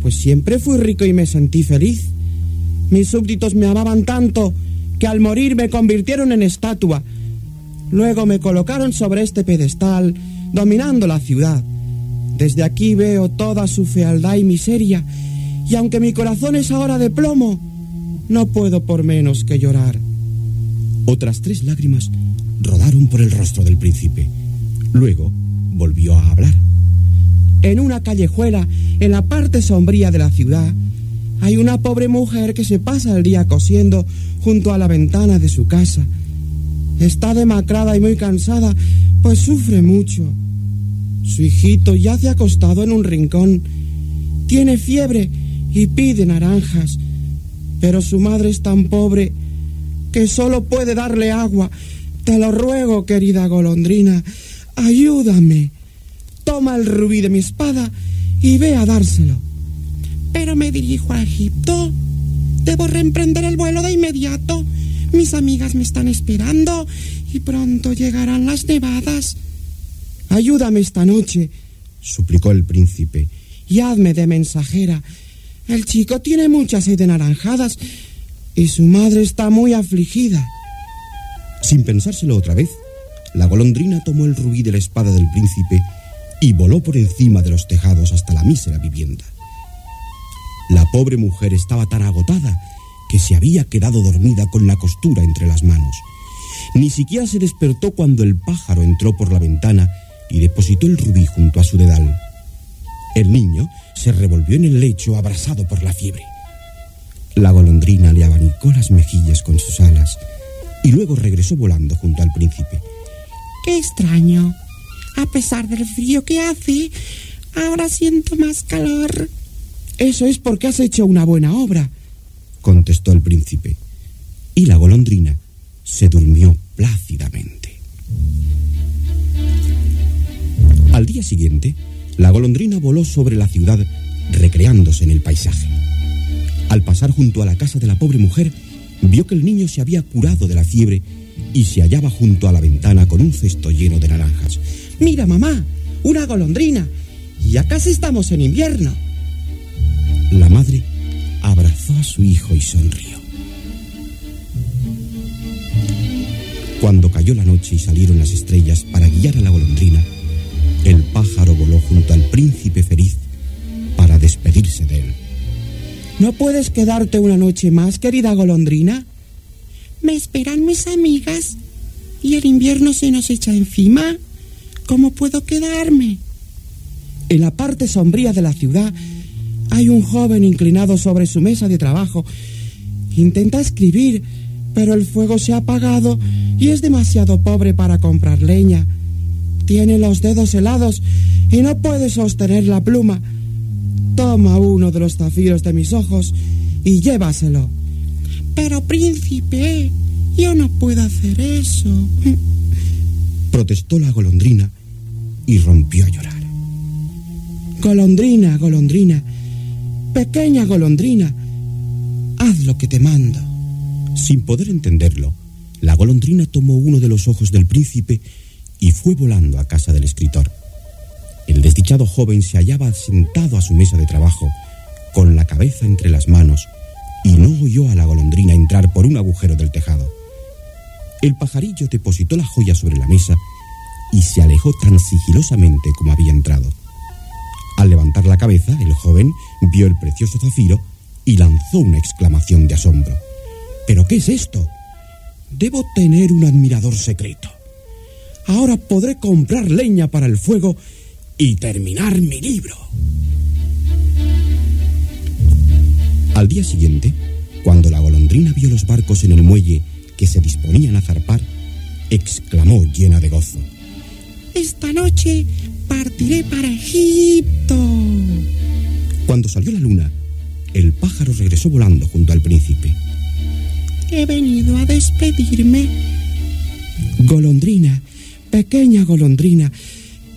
Pues siempre fui rico y me sentí feliz. Mis súbditos me amaban tanto que al morir me convirtieron en estatua. Luego me colocaron sobre este pedestal, dominando la ciudad. Desde aquí veo toda su fealdad y miseria, y aunque mi corazón es ahora de plomo, no puedo por menos que llorar. Otras tres lágrimas rodaron por el rostro del príncipe. Luego volvió a hablar. En una callejuela, en la parte sombría de la ciudad, hay una pobre mujer que se pasa el día cosiendo junto a la ventana de su casa. Está demacrada y muy cansada, pues sufre mucho. Su hijito yace acostado en un rincón. Tiene fiebre y pide naranjas, pero su madre es tan pobre que solo puede darle agua. Te lo ruego, querida golondrina, ayúdame. Toma el rubí de mi espada y ve a dárselo. Pero me dirijo a Egipto. Debo reemprender el vuelo de inmediato. Mis amigas me están esperando y pronto llegarán las nevadas. Ayúdame esta noche, suplicó el príncipe. y hazme de mensajera. El chico tiene mucha sed de naranjadas y su madre está muy afligida. Sin pensárselo otra vez, la golondrina tomó el rubí de la espada del príncipe y voló por encima de los tejados hasta la mísera vivienda. La pobre mujer estaba tan agotada que se había quedado dormida con la costura entre las manos. Ni siquiera se despertó cuando el pájaro entró por la ventana y depositó el rubí junto a su dedal. El niño se revolvió en el lecho abrasado por la fiebre. La golondrina le abanicó las mejillas con sus alas y luego regresó volando junto al príncipe. Qué extraño. A pesar del frío que hace, ahora siento más calor. Eso es porque has hecho una buena obra. contestó el príncipe. Y la golondrina se durmió plácidamente. Al día siguiente, la golondrina voló sobre la ciudad recreándose en el paisaje. Al pasar junto a la casa de la pobre mujer, vio que el niño se había curado de la fiebre y se hallaba junto a la ventana con un cesto lleno de naranjas. Mira, mamá, una golondrina. Ya casi estamos en invierno. La madre abrazó a su hijo y sonrió. Cuando cayó la noche y salieron las estrellas para guiar a la golondrina, el pájaro voló junto al príncipe feliz para despedirse de él. ¿No puedes quedarte una noche más, querida golondrina? Me esperan mis amigas y el invierno se nos echa encima. ¿Cómo puedo quedarme? En la parte sombría de la ciudad hay un joven inclinado sobre su mesa de trabajo. Intenta escribir, pero el fuego se ha apagado y es demasiado pobre para comprar leña. Tiene los dedos helados y no puede sostener la pluma. Toma uno de los zafiros de mis ojos y llévaselo. Pero príncipe, yo no puedo hacer eso. Protestó la golondrina y rompió a llorar. Golondrina, golondrina, pequeña golondrina, haz lo que te mando. Sin poder entenderlo, la golondrina tomó uno de los ojos del príncipe y fue volando a casa del escritor. El desdichado joven se hallaba sentado a su mesa de trabajo, con la cabeza entre las manos, y no oyó a la golondrina entrar por un agujero del tejado. El pajarillo depositó la joya sobre la mesa y se alejó tan sigilosamente como había entrado. Al levantar la cabeza, el joven vio el precioso zafiro y lanzó una exclamación de asombro. ¿Pero qué es esto? Debo tener un admirador secreto. Ahora podré comprar leña para el fuego y terminar mi libro. Al día siguiente, cuando la golondrina vio los barcos en el muelle que se disponían a zarpar, exclamó llena de gozo. Esta noche partiré para Egipto. Cuando salió la luna, el pájaro regresó volando junto al príncipe. He venido a despedirme. Golondrina, pequeña golondrina,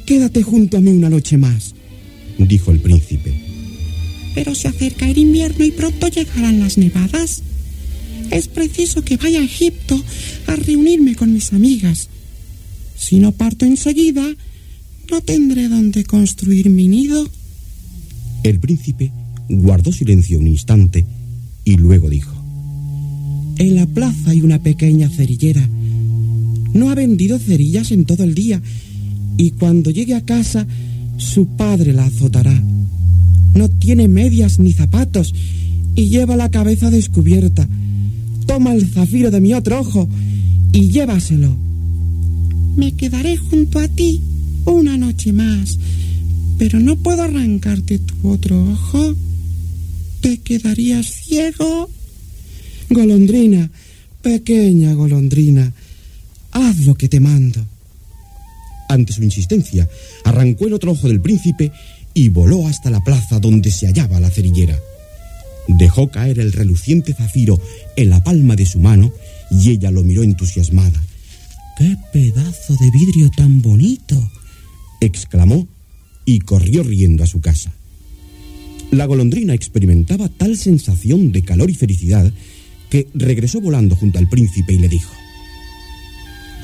quédate junto a mí una noche más. dijo el príncipe. Pero se acerca el invierno y pronto llegarán las nevadas. Es preciso que vaya a Egipto a reunirme con mis amigas. Si no parto enseguida, no tendré donde construir mi nido. El príncipe guardó silencio un instante y luego dijo: En la plaza hay una pequeña cerillera. No ha vendido cerillas en todo el día y cuando llegue a casa su padre la azotará. No tiene medias ni zapatos y lleva la cabeza descubierta. Toma el zafiro de mi otro ojo y llévaselo. Me quedaré junto a ti una noche más, pero no puedo arrancarte tu otro ojo. ¿Te quedarías ciego? Golondrina, pequeña golondrina, haz lo que te mando. Ante su insistencia, arrancó el otro ojo del príncipe y voló hasta la plaza donde se hallaba la cerillera. Dejó caer el reluciente zafiro en la palma de su mano y ella lo miró entusiasmada. ¡Qué pedazo de vidrio tan bonito! exclamó y corrió riendo a su casa. La golondrina experimentaba tal sensación de calor y felicidad que regresó volando junto al príncipe y le dijo,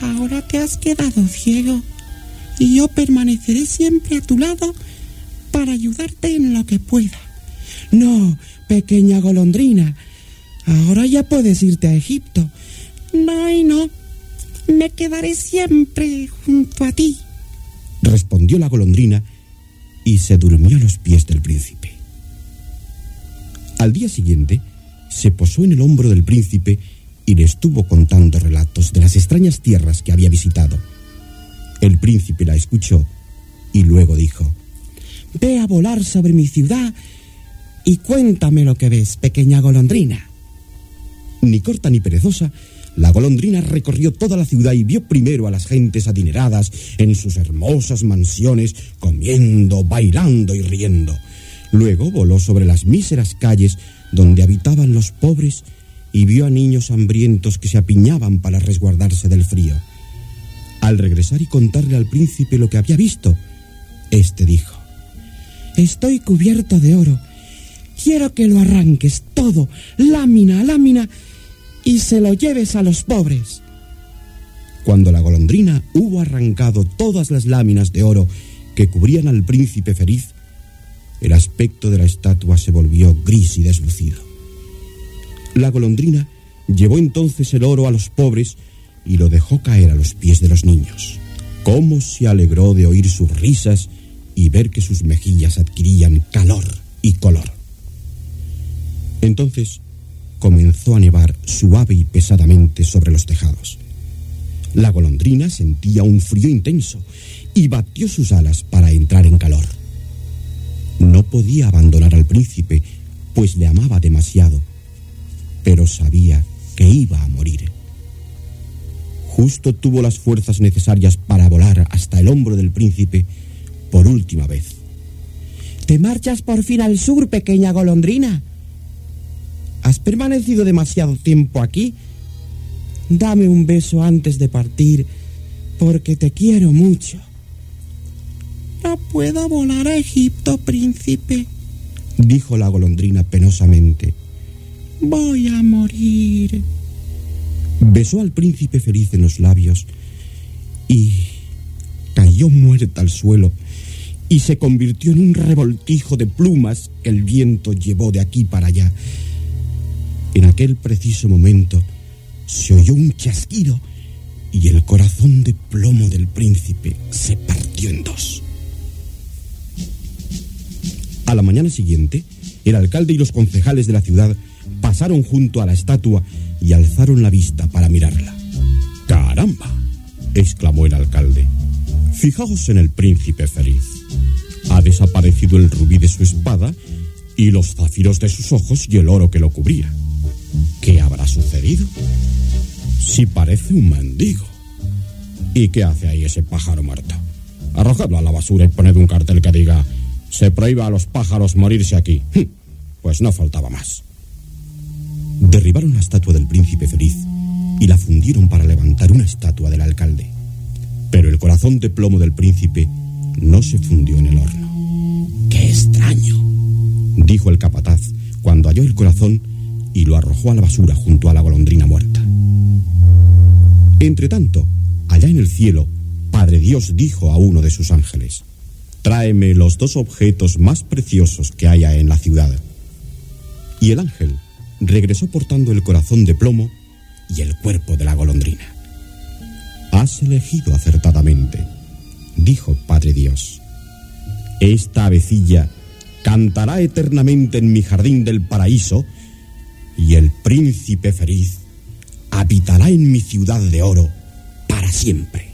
Ahora te has quedado ciego y yo permaneceré siempre a tu lado para ayudarte en lo que pueda. No, pequeña golondrina, ahora ya puedes irte a Egipto. No no, me quedaré siempre junto a ti. respondió la golondrina y se durmió a los pies del príncipe. Al día siguiente, se posó en el hombro del príncipe y le estuvo contando relatos de las extrañas tierras que había visitado. El príncipe la escuchó y luego dijo, Ve a volar sobre mi ciudad y cuéntame lo que ves, pequeña golondrina. Ni corta ni perezosa, la golondrina recorrió toda la ciudad y vio primero a las gentes adineradas en sus hermosas mansiones, comiendo, bailando y riendo. Luego voló sobre las míseras calles donde habitaban los pobres y vio a niños hambrientos que se apiñaban para resguardarse del frío. Al regresar y contarle al príncipe lo que había visto, éste dijo, Estoy cubierto de oro. Quiero que lo arranques todo, lámina a lámina, y se lo lleves a los pobres. Cuando la golondrina hubo arrancado todas las láminas de oro que cubrían al príncipe feliz, el aspecto de la estatua se volvió gris y deslucido. La golondrina llevó entonces el oro a los pobres y lo dejó caer a los pies de los niños. Cómo se alegró de oír sus risas y ver que sus mejillas adquirían calor y color. Entonces comenzó a nevar suave y pesadamente sobre los tejados. La golondrina sentía un frío intenso y batió sus alas para entrar en calor. No podía abandonar al príncipe, pues le amaba demasiado, pero sabía que iba a morir. Justo tuvo las fuerzas necesarias para volar hasta el hombro del príncipe por última vez. ¿Te marchas por fin al sur, pequeña golondrina? ¿Has permanecido demasiado tiempo aquí? Dame un beso antes de partir, porque te quiero mucho. No puedo volar a Egipto, príncipe. Dijo la golondrina penosamente. Voy a morir. Besó al príncipe feliz en los labios y cayó muerta al suelo y se convirtió en un revoltijo de plumas que el viento llevó de aquí para allá. En aquel preciso momento se oyó un chasquido y el corazón de plomo del príncipe se partió en dos. A la mañana siguiente, el alcalde y los concejales de la ciudad pasaron junto a la estatua y alzaron la vista para mirarla. ¡Caramba! exclamó el alcalde. Fijaos en el príncipe feliz. Ha desaparecido el rubí de su espada y los zafiros de sus ojos y el oro que lo cubría. ¿Qué habrá sucedido? Si parece un mendigo. ¿Y qué hace ahí ese pájaro muerto? Arrojadlo a la basura y poned un cartel que diga se prohíba a los pájaros morirse aquí. Pues no faltaba más. Derribaron la estatua del príncipe feliz y la fundieron para levantar una estatua del alcalde. Pero el corazón de plomo del príncipe no se fundió en el horno. ¡Qué extraño! dijo el capataz cuando halló el corazón y lo arrojó a la basura junto a la golondrina muerta. Entretanto, allá en el cielo, Padre Dios dijo a uno de sus ángeles, Tráeme los dos objetos más preciosos que haya en la ciudad. y el ángel regresó portando el corazón de plomo y el cuerpo de la golondrina. Has elegido acertadamente, dijo Padre Dios. Esta avecilla cantará eternamente en mi jardín del paraíso y el príncipe feliz habitará en mi ciudad de oro para siempre.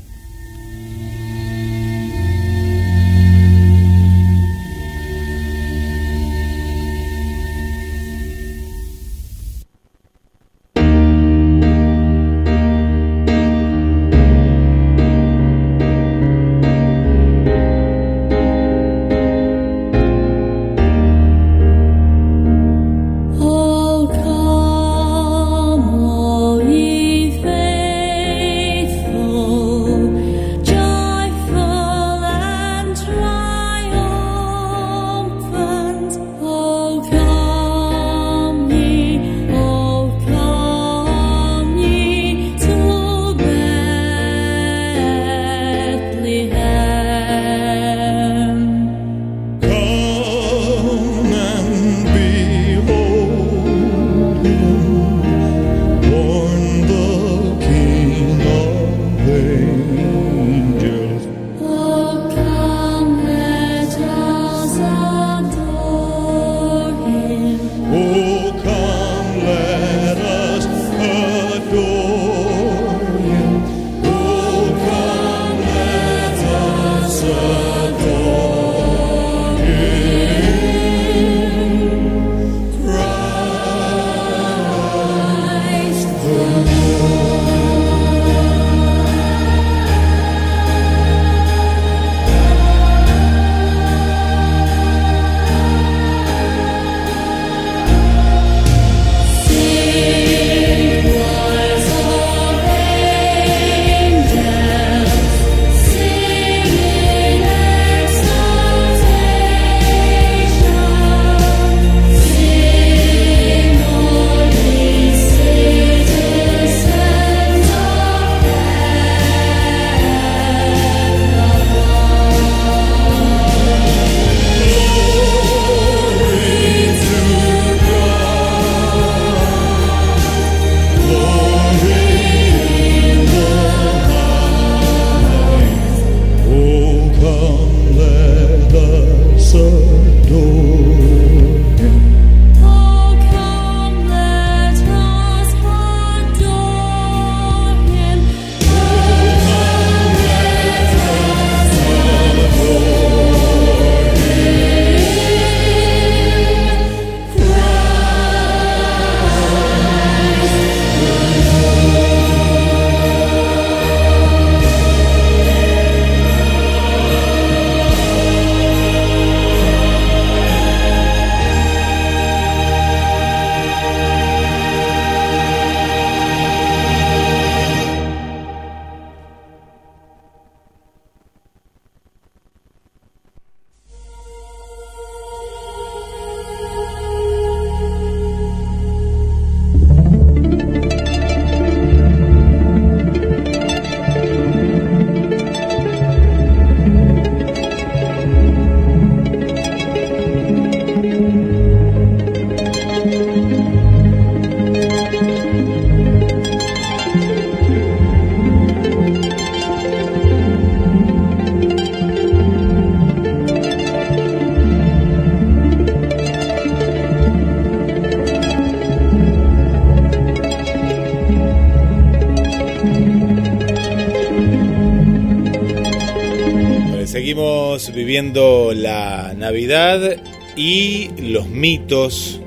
Viviendo la Navidad y los mitos,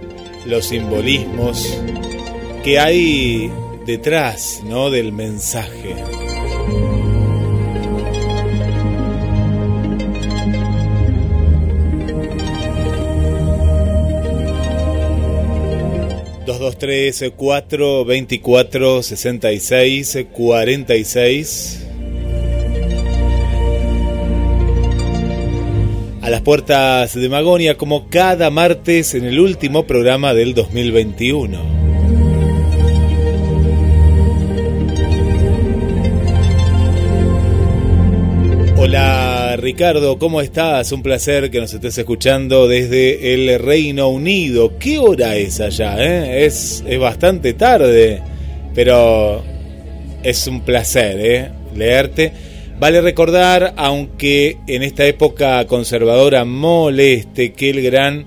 los simbolismos que hay detrás ¿no? del mensaje. Dos tres cuatro veinticuatro sesenta y seis cuarenta y seis a las puertas de Magonia como cada martes en el último programa del 2021. Hola Ricardo, ¿cómo estás? Un placer que nos estés escuchando desde el Reino Unido. ¿Qué hora es allá? eh? Es, es bastante tarde, pero es un placer eh, leerte. Vale recordar, aunque en esta época conservadora moleste, que el gran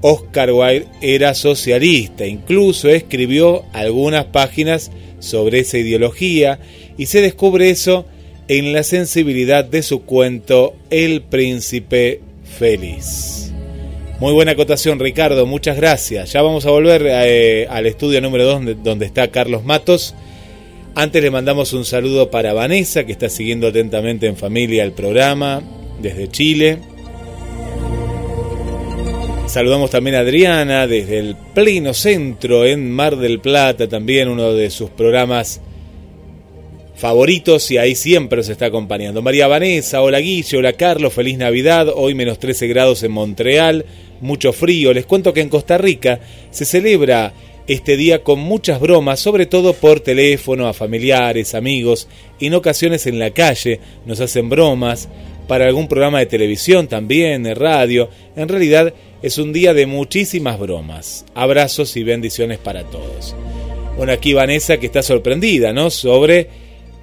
Oscar Wilde era socialista. Incluso escribió algunas páginas sobre esa ideología y se descubre eso en la sensibilidad de su cuento El príncipe feliz. Muy buena acotación Ricardo, muchas gracias. Ya vamos a volver eh, al estudio número 2 donde, donde está Carlos Matos. Antes le mandamos un saludo para Vanessa que está siguiendo atentamente en familia el programa desde Chile. Saludamos también a Adriana desde el pleno centro en Mar del Plata, también uno de sus programas favoritos y ahí siempre se está acompañando. María Vanessa, hola Guille, hola Carlos, feliz Navidad, hoy menos 13 grados en Montreal, mucho frío. Les cuento que en Costa Rica se celebra este día con muchas bromas, sobre todo por teléfono a familiares, amigos, en ocasiones en la calle nos hacen bromas, para algún programa de televisión también, de radio. En realidad es un día de muchísimas bromas. Abrazos y bendiciones para todos. Bueno, aquí Vanessa que está sorprendida, ¿no? Sobre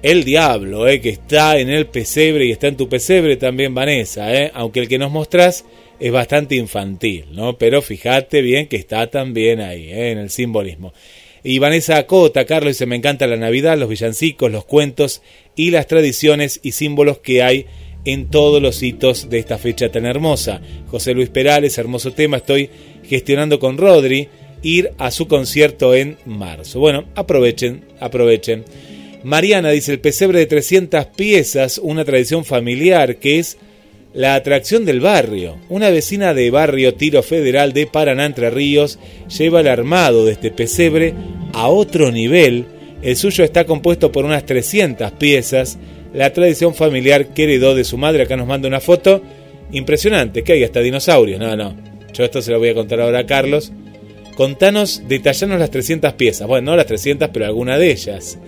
el diablo, ¿eh? que está en el pesebre y está en tu pesebre también Vanessa, ¿eh? aunque el que nos mostrás es bastante infantil, ¿no? Pero fíjate bien que está también ahí, ¿eh? en el simbolismo. Y Vanessa acota, Carlos dice, me encanta la Navidad, los villancicos, los cuentos y las tradiciones y símbolos que hay en todos los hitos de esta fecha tan hermosa. José Luis Perales, hermoso tema, estoy gestionando con Rodri ir a su concierto en marzo. Bueno, aprovechen, aprovechen. Mariana dice el pesebre de 300 piezas, una tradición familiar que es la atracción del barrio. Una vecina de barrio Tiro Federal de Paraná Entre Ríos lleva el armado de este pesebre a otro nivel. El suyo está compuesto por unas 300 piezas. La tradición familiar que heredó de su madre, acá nos manda una foto. Impresionante, que hay hasta dinosaurios. No, no. Yo esto se lo voy a contar ahora a Carlos. Contanos, detallanos las 300 piezas. Bueno, no las 300, pero alguna de ellas.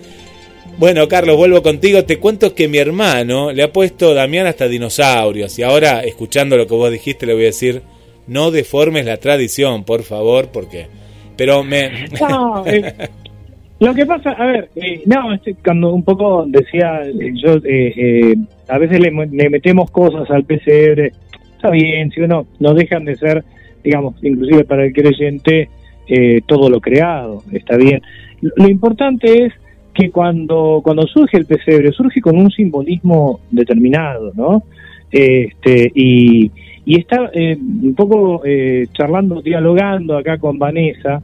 Bueno, Carlos, vuelvo contigo. Te cuento que mi hermano le ha puesto Damián hasta dinosaurios. Y ahora, escuchando lo que vos dijiste, le voy a decir: no deformes la tradición, por favor, porque. Pero me. No, eh, lo que pasa, a ver, eh, no, cuando un poco decía, eh, yo, eh, eh, a veces le, le metemos cosas al PCR, está bien, si uno no dejan de ser, digamos, inclusive para el creyente, todo lo creado, está bien. Lo, lo importante es que cuando, cuando surge el pesebre, surge con un simbolismo determinado, ¿no? Este, y, y está eh, un poco eh, charlando, dialogando acá con Vanessa,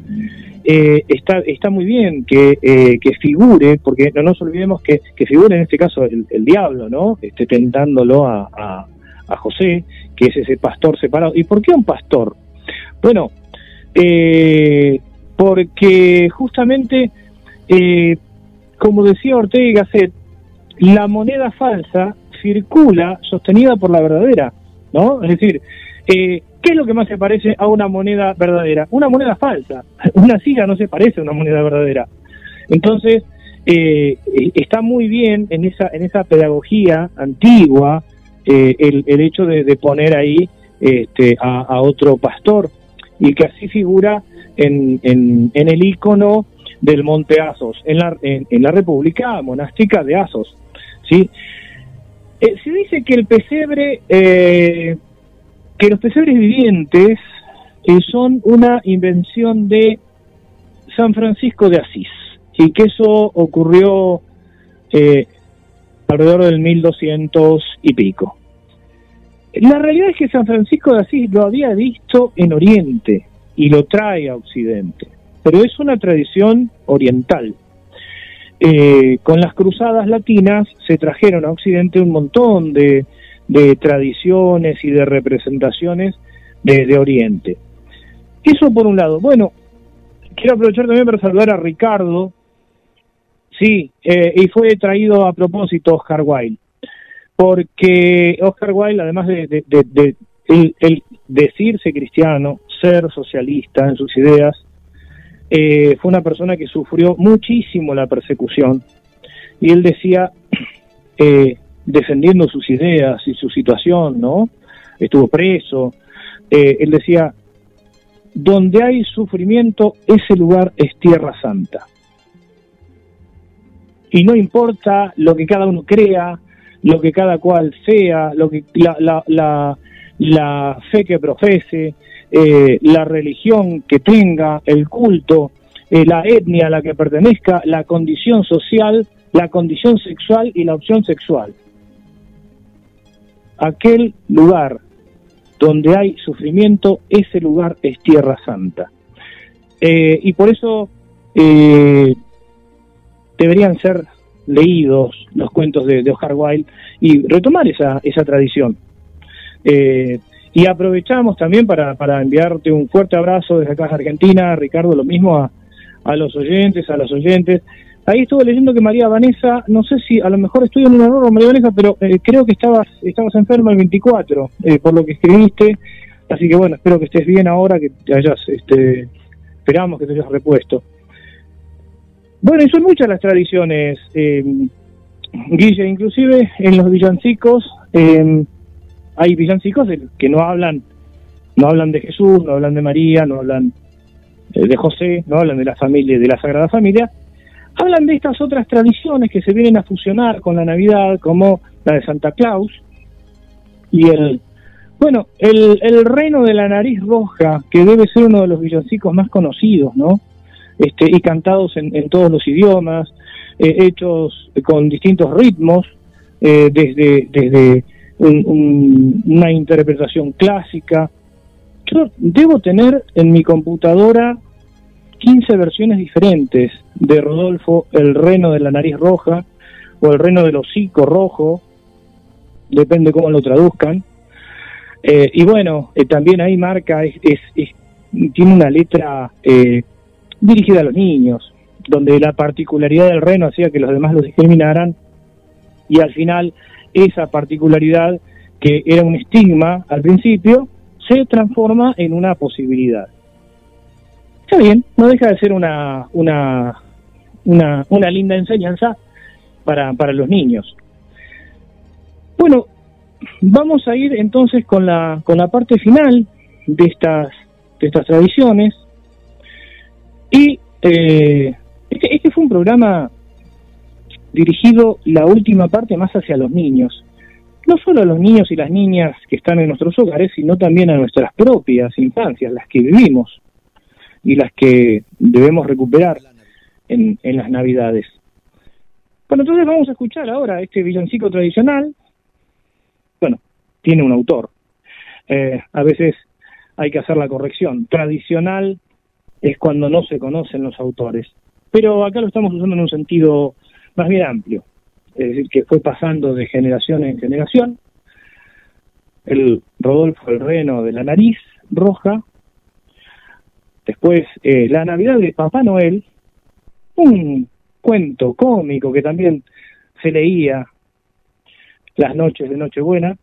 eh, está, está muy bien que, que figure, porque no nos olvidemos que, que figure en este caso el, el diablo, ¿no? Este, tentándolo a, a, José, que es ese pastor separado. ¿Y por qué un pastor? Bueno, porque justamente, como decía Ortega y Gasset, la moneda falsa circula sostenida por la verdadera, ¿no? Es decir, eh, ¿qué es lo que más se parece a una moneda verdadera? Una moneda falsa. Una silla no se parece a una moneda verdadera. Entonces, eh, está muy bien en esa, en esa pedagogía antigua eh, el, el hecho de, de poner ahí este, a, a otro pastor y que así figura en, en, en el icono del monte Asos, en la, en, en la República Monástica de Asos. ¿sí? Eh, se dice que el pesebre, eh, que los pesebres vivientes eh, son una invención de San Francisco de Asís y que eso ocurrió alrededor del 1200 y pico. La realidad es que San Francisco de Asís lo había visto en Oriente y lo trae a Occidente, pero es una tradición oriental. Eh, con las cruzadas latinas se trajeron a Occidente un montón de, de tradiciones y de representaciones de, Oriente. Eso por un lado. Bueno, quiero aprovechar también para saludar a Ricardo. Sí, eh, y fue traído a propósito Oscar Wilde, porque Oscar Wilde, además de, de, el decirse cristiano, ser socialista en sus ideas, eh, fue una persona que sufrió muchísimo la persecución y él decía, eh, defendiendo sus ideas y su situación, ¿no? Estuvo preso. Eh, él decía, donde hay sufrimiento, ese lugar es tierra santa. Y no importa lo que cada uno crea, lo que cada cual sea, lo que la, la, la, la fe que profese, eh, la religión que tenga, el culto, eh, la etnia a la que pertenezca, la condición social, la condición sexual y la opción sexual. Aquel lugar donde hay sufrimiento, ese lugar es tierra santa. Eh, y por eso deberían ser leídos los cuentos de, de Oscar Wilde y retomar esa, esa tradición. Y aprovechamos también para, para enviarte un fuerte abrazo desde acá de Argentina, Ricardo, lo mismo a, a los oyentes, a las oyentes. Ahí estuve leyendo que María Vanessa, no sé si a lo mejor estoy en un error, María Vanessa, pero eh, creo que estabas, estabas enferma el 24, eh, por lo que escribiste. Así que bueno, espero que estés bien ahora, que te hayas, este, esperamos que te hayas repuesto. Bueno, y son muchas las tradiciones, eh, Guille, inclusive en los villancicos, eh, hay villancicos que no hablan, no hablan de Jesús, no hablan de María, no hablan eh, de José, no hablan de la familia, de la Sagrada Familia, hablan de estas otras tradiciones que se vienen a fusionar con la Navidad, como la de Santa Claus y el, bueno, el, el reino de la nariz roja, que debe ser uno de los villancicos más conocidos, ¿no? Este, y cantados en, en todos los idiomas, eh, hechos con distintos ritmos, eh, desde, desde un- un- una interpretación clásica. Yo debo tener en mi computadora 15 versiones diferentes de Rodolfo, el reno de la nariz roja o el reno del hocico rojo, depende cómo lo traduzcan. Eh, y bueno, eh, también ahí marca, es, es- es- tiene una letra eh, dirigida a los niños, donde la particularidad del reno hacía que los demás los discriminaran y al final esa particularidad que era un estigma al principio se transforma en una posibilidad. Está bien, no deja de ser una, una, una, una linda enseñanza para, para los niños. Bueno, vamos a ir entonces con la, con la parte final de estas, de estas tradiciones. Y eh, este, este fue un programa dirigido la última parte más hacia los niños. No solo a los niños y las niñas que están en nuestros hogares, sino también a nuestras propias infancias, las que vivimos y las que debemos recuperar en, en las Navidades. Bueno, entonces vamos a escuchar ahora este villancico tradicional. Bueno, tiene un autor. Eh, a veces hay que hacer la corrección. Tradicional es cuando no se conocen los autores. Pero acá lo estamos usando en un sentido más bien amplio. Es decir, que fue pasando de generación en generación. El Rodolfo el Reno de la nariz roja. Después, eh, la Navidad de Papá Noel. Un cuento cómico que también se leía las noches de Nochebuena.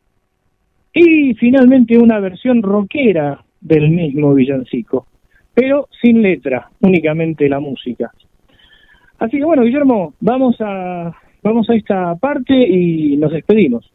Y finalmente una versión rockera del mismo villancico, pero sin letra, únicamente la música. Así que bueno, Guillermo, vamos a vamos a esta parte y nos despedimos.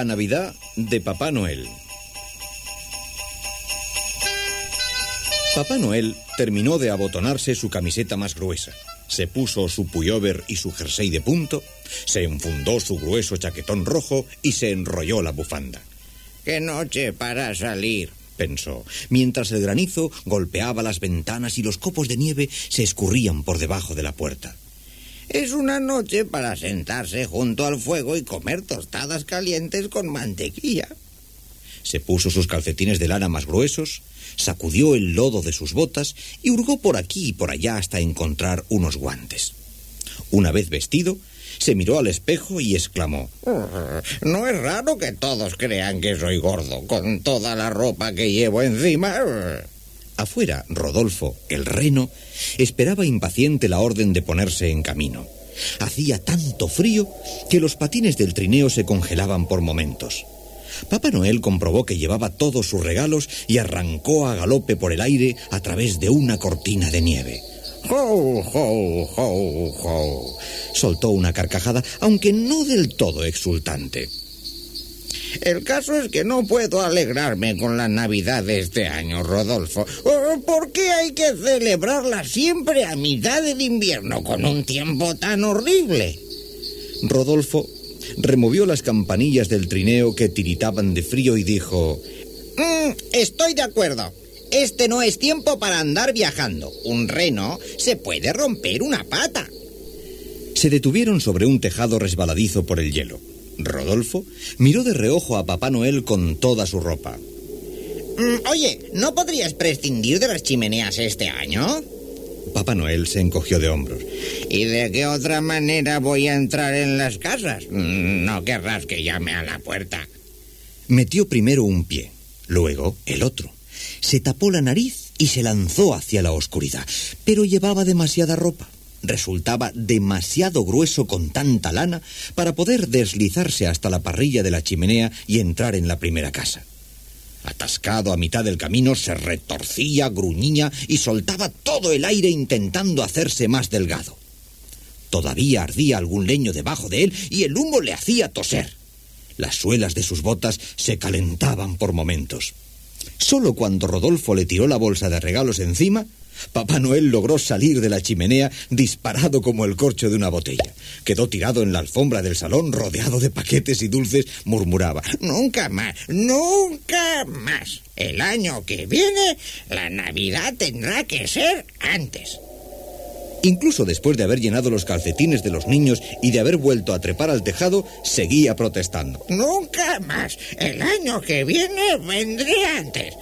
La Navidad de Papá Noel. Papá Noel terminó de abotonarse su camiseta más gruesa, se puso su pullover y su jersey de punto, se enfundó su grueso chaquetón rojo y se enrolló la bufanda. ¡Qué noche para salir! pensó, mientras el granizo golpeaba las ventanas y los copos de nieve se escurrían por debajo de la puerta. Es una noche para sentarse junto al fuego y comer tostadas calientes con mantequilla. Se puso sus calcetines de lana más gruesos, sacudió el lodo de sus botas y hurgó por aquí y por allá hasta encontrar unos guantes. Una vez vestido, se miró al espejo y exclamó No es raro que todos crean que soy gordo con toda la ropa que llevo encima. Afuera, Rodolfo, el reno, esperaba impaciente la orden de ponerse en camino. Hacía tanto frío que los patines del trineo se congelaban por momentos. Papá Noel comprobó que llevaba todos sus regalos y arrancó a galope por el aire a través de una cortina de nieve. ¡Ho, ho, ho, ho! Soltó una carcajada, aunque no del todo exultante. El caso es que no puedo alegrarme con la Navidad de este año, Rodolfo. ¿Por qué hay que celebrarla siempre a mitad del invierno con un tiempo tan horrible? Rodolfo removió las campanillas del trineo que tiritaban de frío y dijo... Mm, estoy de acuerdo. Este no es tiempo para andar viajando. Un reno se puede romper una pata. Se detuvieron sobre un tejado resbaladizo por el hielo. Rodolfo miró de reojo a Papá Noel con toda su ropa. Mm, oye, ¿no podrías prescindir de las chimeneas este año? Papá Noel se encogió de hombros. ¿Y de qué otra manera voy a entrar en las casas? Mm, No querrás que llame a la puerta. Metió primero un pie, luego el otro. Se tapó la nariz y se lanzó hacia la oscuridad, pero llevaba demasiada ropa. Resultaba demasiado grueso con tanta lana para poder deslizarse hasta la parrilla de la chimenea y entrar en la primera casa. Atascado a mitad del camino, se retorcía, gruñía y soltaba todo el aire intentando hacerse más delgado. Todavía ardía algún leño debajo de él y el humo le hacía toser. Las suelas de sus botas se calentaban por momentos. Solo cuando Rodolfo le tiró la bolsa de regalos encima, Papá Noel logró salir de la chimenea disparado como el corcho de una botella. Quedó tirado en la alfombra del salón rodeado de paquetes y dulces, murmuraba. Nunca más, nunca más. El año que viene, la Navidad tendrá que ser antes. Incluso después de haber llenado los calcetines de los niños y de haber vuelto a trepar al tejado, seguía protestando. Nunca más. El año que viene vendré antes.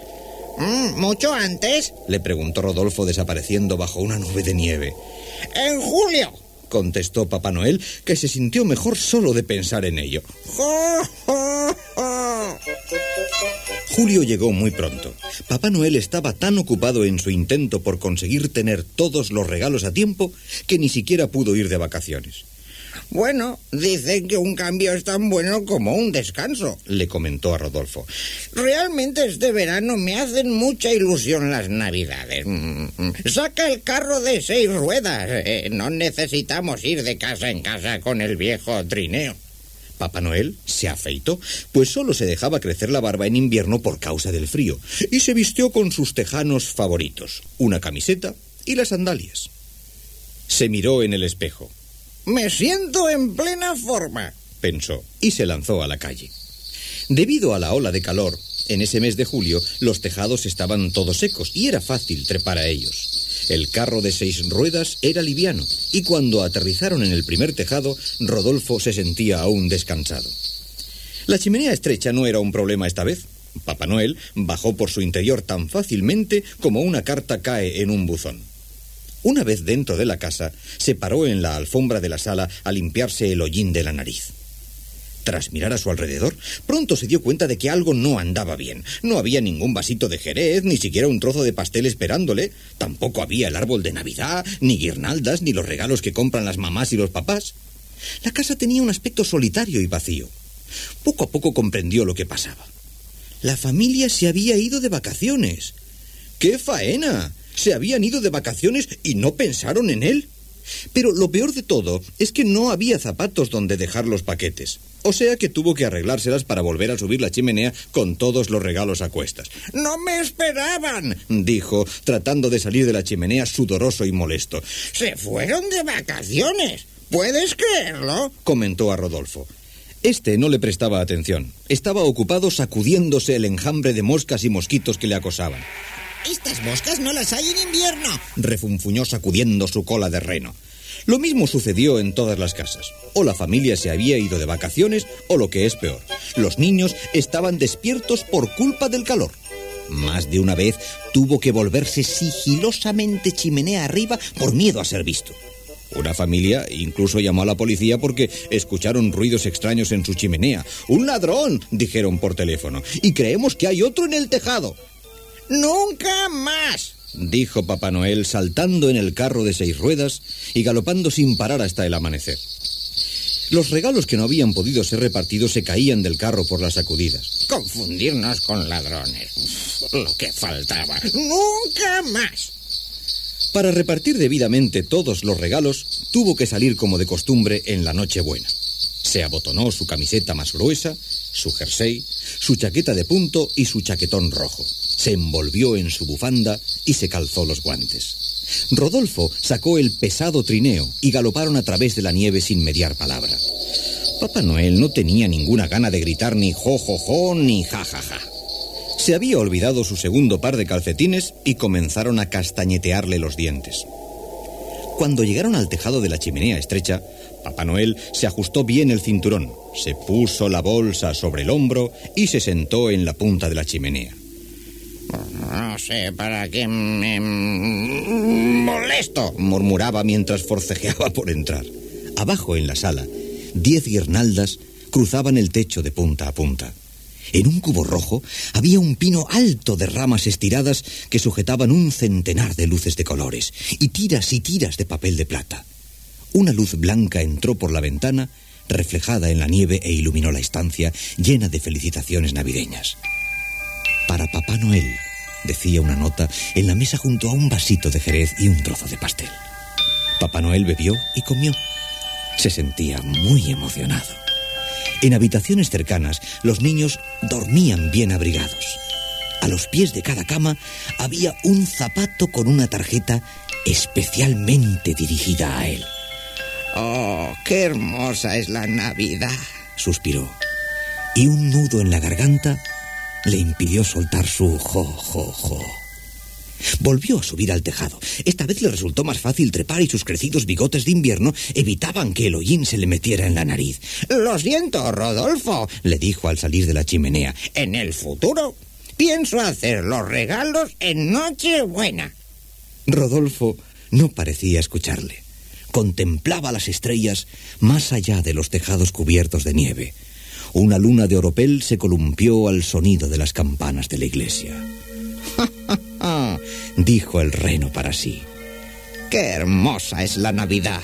Mm, ¿Mucho antes? Le preguntó Rodolfo desapareciendo bajo una nube de nieve. En julio. Contestó Papá Noel, que se sintió mejor solo de pensar en ello. Julio llegó muy pronto. Papá Noel estaba tan ocupado en su intento por conseguir tener todos los regalos a tiempo que ni siquiera pudo ir de vacaciones. Bueno, dicen que un cambio es tan bueno como un descanso. Le comentó a Rodolfo. Realmente este verano me hacen mucha ilusión las navidades. Mm. Saca el carro de seis ruedas. Eh, no necesitamos ir de casa en casa con el viejo trineo. Papá Noel se afeitó, pues solo se dejaba crecer la barba en invierno por causa del frío, y se vistió con sus tejanos favoritos, una camiseta y las sandalias. Se miró en el espejo, Me siento en plena forma. pensó, y se lanzó a la calle. Debido a la ola de calor, en ese mes de julio los tejados estaban todos secos y era fácil trepar a ellos. El carro de seis ruedas era liviano y cuando aterrizaron en el primer tejado, Rodolfo se sentía aún descansado. La chimenea estrecha no era un problema esta vez. Papá Noel bajó por su interior tan fácilmente como una carta cae en un buzón. Una vez dentro de la casa, se paró en la alfombra de la sala a limpiarse el hollín de la nariz. Tras mirar a su alrededor, pronto se dio cuenta de que algo no andaba bien. No había ningún vasito de jerez, ni siquiera un trozo de pastel esperándole. Tampoco había el árbol de Navidad, ni guirnaldas, ni los regalos que compran las mamás y los papás. La casa tenía un aspecto solitario y vacío. Poco a poco comprendió lo que pasaba. La familia se había ido de vacaciones. ¡Qué faena! Se habían ido de vacaciones y no pensaron en él. Pero lo peor de todo es que no había zapatos donde dejar los paquetes. O sea que tuvo que arreglárselas para volver a subir la chimenea con todos los regalos a cuestas. No me esperaban. Dijo, tratando de salir de la chimenea sudoroso y molesto. Se fueron de vacaciones. ¿Puedes creerlo? Comentó a Rodolfo. Este no le prestaba atención. Estaba ocupado sacudiéndose el enjambre de moscas y mosquitos que le acosaban. Estas moscas no las hay en invierno. Refunfuñó sacudiendo su cola de reno. Lo mismo sucedió en todas las casas. O la familia se había ido de vacaciones, o lo que es peor, los niños estaban despiertos por culpa del calor. Más de una vez tuvo que volverse sigilosamente chimenea arriba por miedo a ser visto. Una familia incluso llamó a la policía porque escucharon ruidos extraños en su chimenea. ¡Un ladrón! dijeron por teléfono. Y creemos que hay otro en el tejado. Nunca más. dijo Papá Noel saltando en el carro de seis ruedas y galopando sin parar hasta el amanecer. Los regalos que no habían podido ser repartidos se caían del carro por las sacudidas. Confundirnos con ladrones. Lo que faltaba. Nunca más. Para repartir debidamente todos los regalos, tuvo que salir como de costumbre en la Nochebuena. Se abotonó su camiseta más gruesa, su jersey, su chaqueta de punto y su chaquetón rojo. Se envolvió en su bufanda y se calzó los guantes. Rodolfo sacó el pesado trineo y galoparon a través de la nieve sin mediar palabra. Papá Noel no tenía ninguna gana de gritar ni jo, ni ja, ja, ja. Se había olvidado su segundo par de calcetines y comenzaron a castañetearle los dientes. Cuando llegaron al tejado de la chimenea estrecha, Papá Noel se ajustó bien el cinturón, se puso la bolsa sobre el hombro y se sentó en la punta de la chimenea. No sé para qué me molesto. murmuraba mientras forcejeaba por entrar. Abajo en la sala, diez guirnaldas cruzaban el techo de punta a punta. En un cubo rojo había un pino alto de ramas estiradas que sujetaban un centenar de luces de colores y tiras y tiras de papel de plata. Una luz blanca entró por la ventana, reflejada en la nieve e iluminó la estancia llena de felicitaciones navideñas. Para Papá Noel, decía una nota en la mesa junto a un vasito de jerez y un trozo de pastel. Papá Noel bebió y comió. Se sentía muy emocionado. En habitaciones cercanas, los niños dormían bien abrigados. A los pies de cada cama había un zapato con una tarjeta especialmente dirigida a él. Oh, qué hermosa es la Navidad. Suspiró. Y un nudo en la garganta le impidió soltar su jo, jo, jo. Volvió a subir al tejado. Esta vez le resultó más fácil trepar y sus crecidos bigotes de invierno evitaban que el hollín se le metiera en la nariz. Lo siento, Rodolfo, le dijo al salir de la chimenea. En el futuro pienso hacer los regalos en Nochebuena. Rodolfo no parecía escucharle. Contemplaba las estrellas más allá de los tejados cubiertos de nieve. Una luna de oropel se columpió al sonido de las campanas de la iglesia. dijo el reno para sí. Qué hermosa es la Navidad.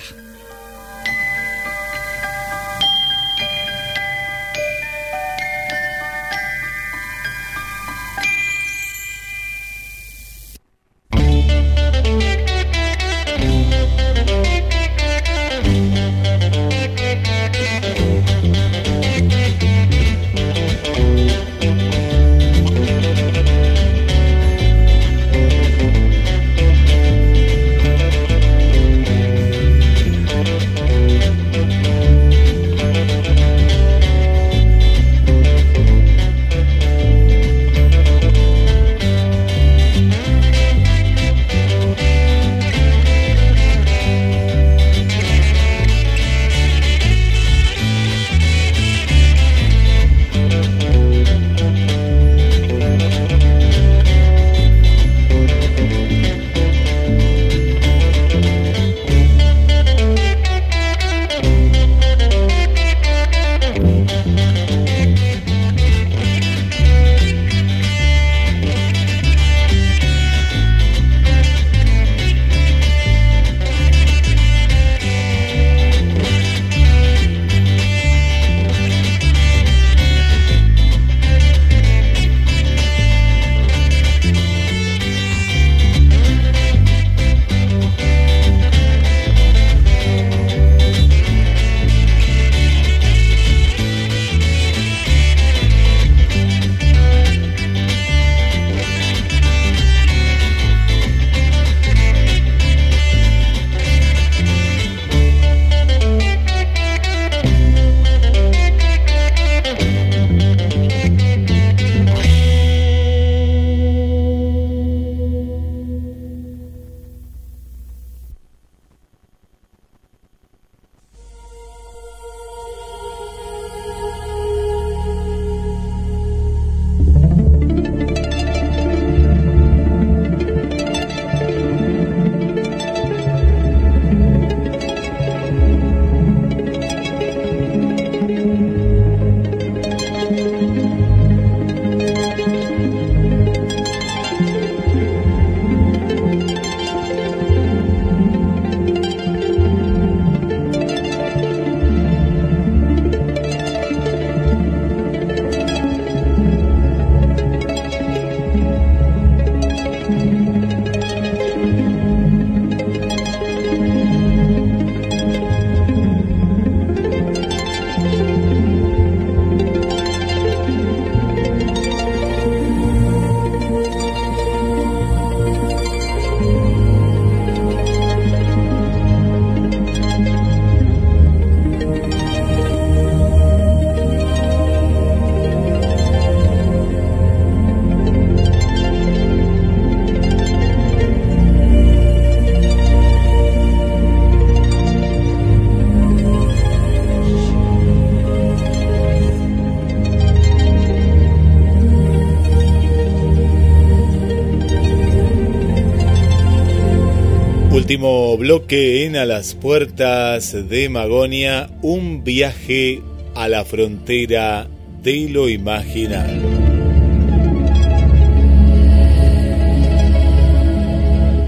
Último bloque en A las puertas de Magonia, un viaje a la frontera de lo imaginal.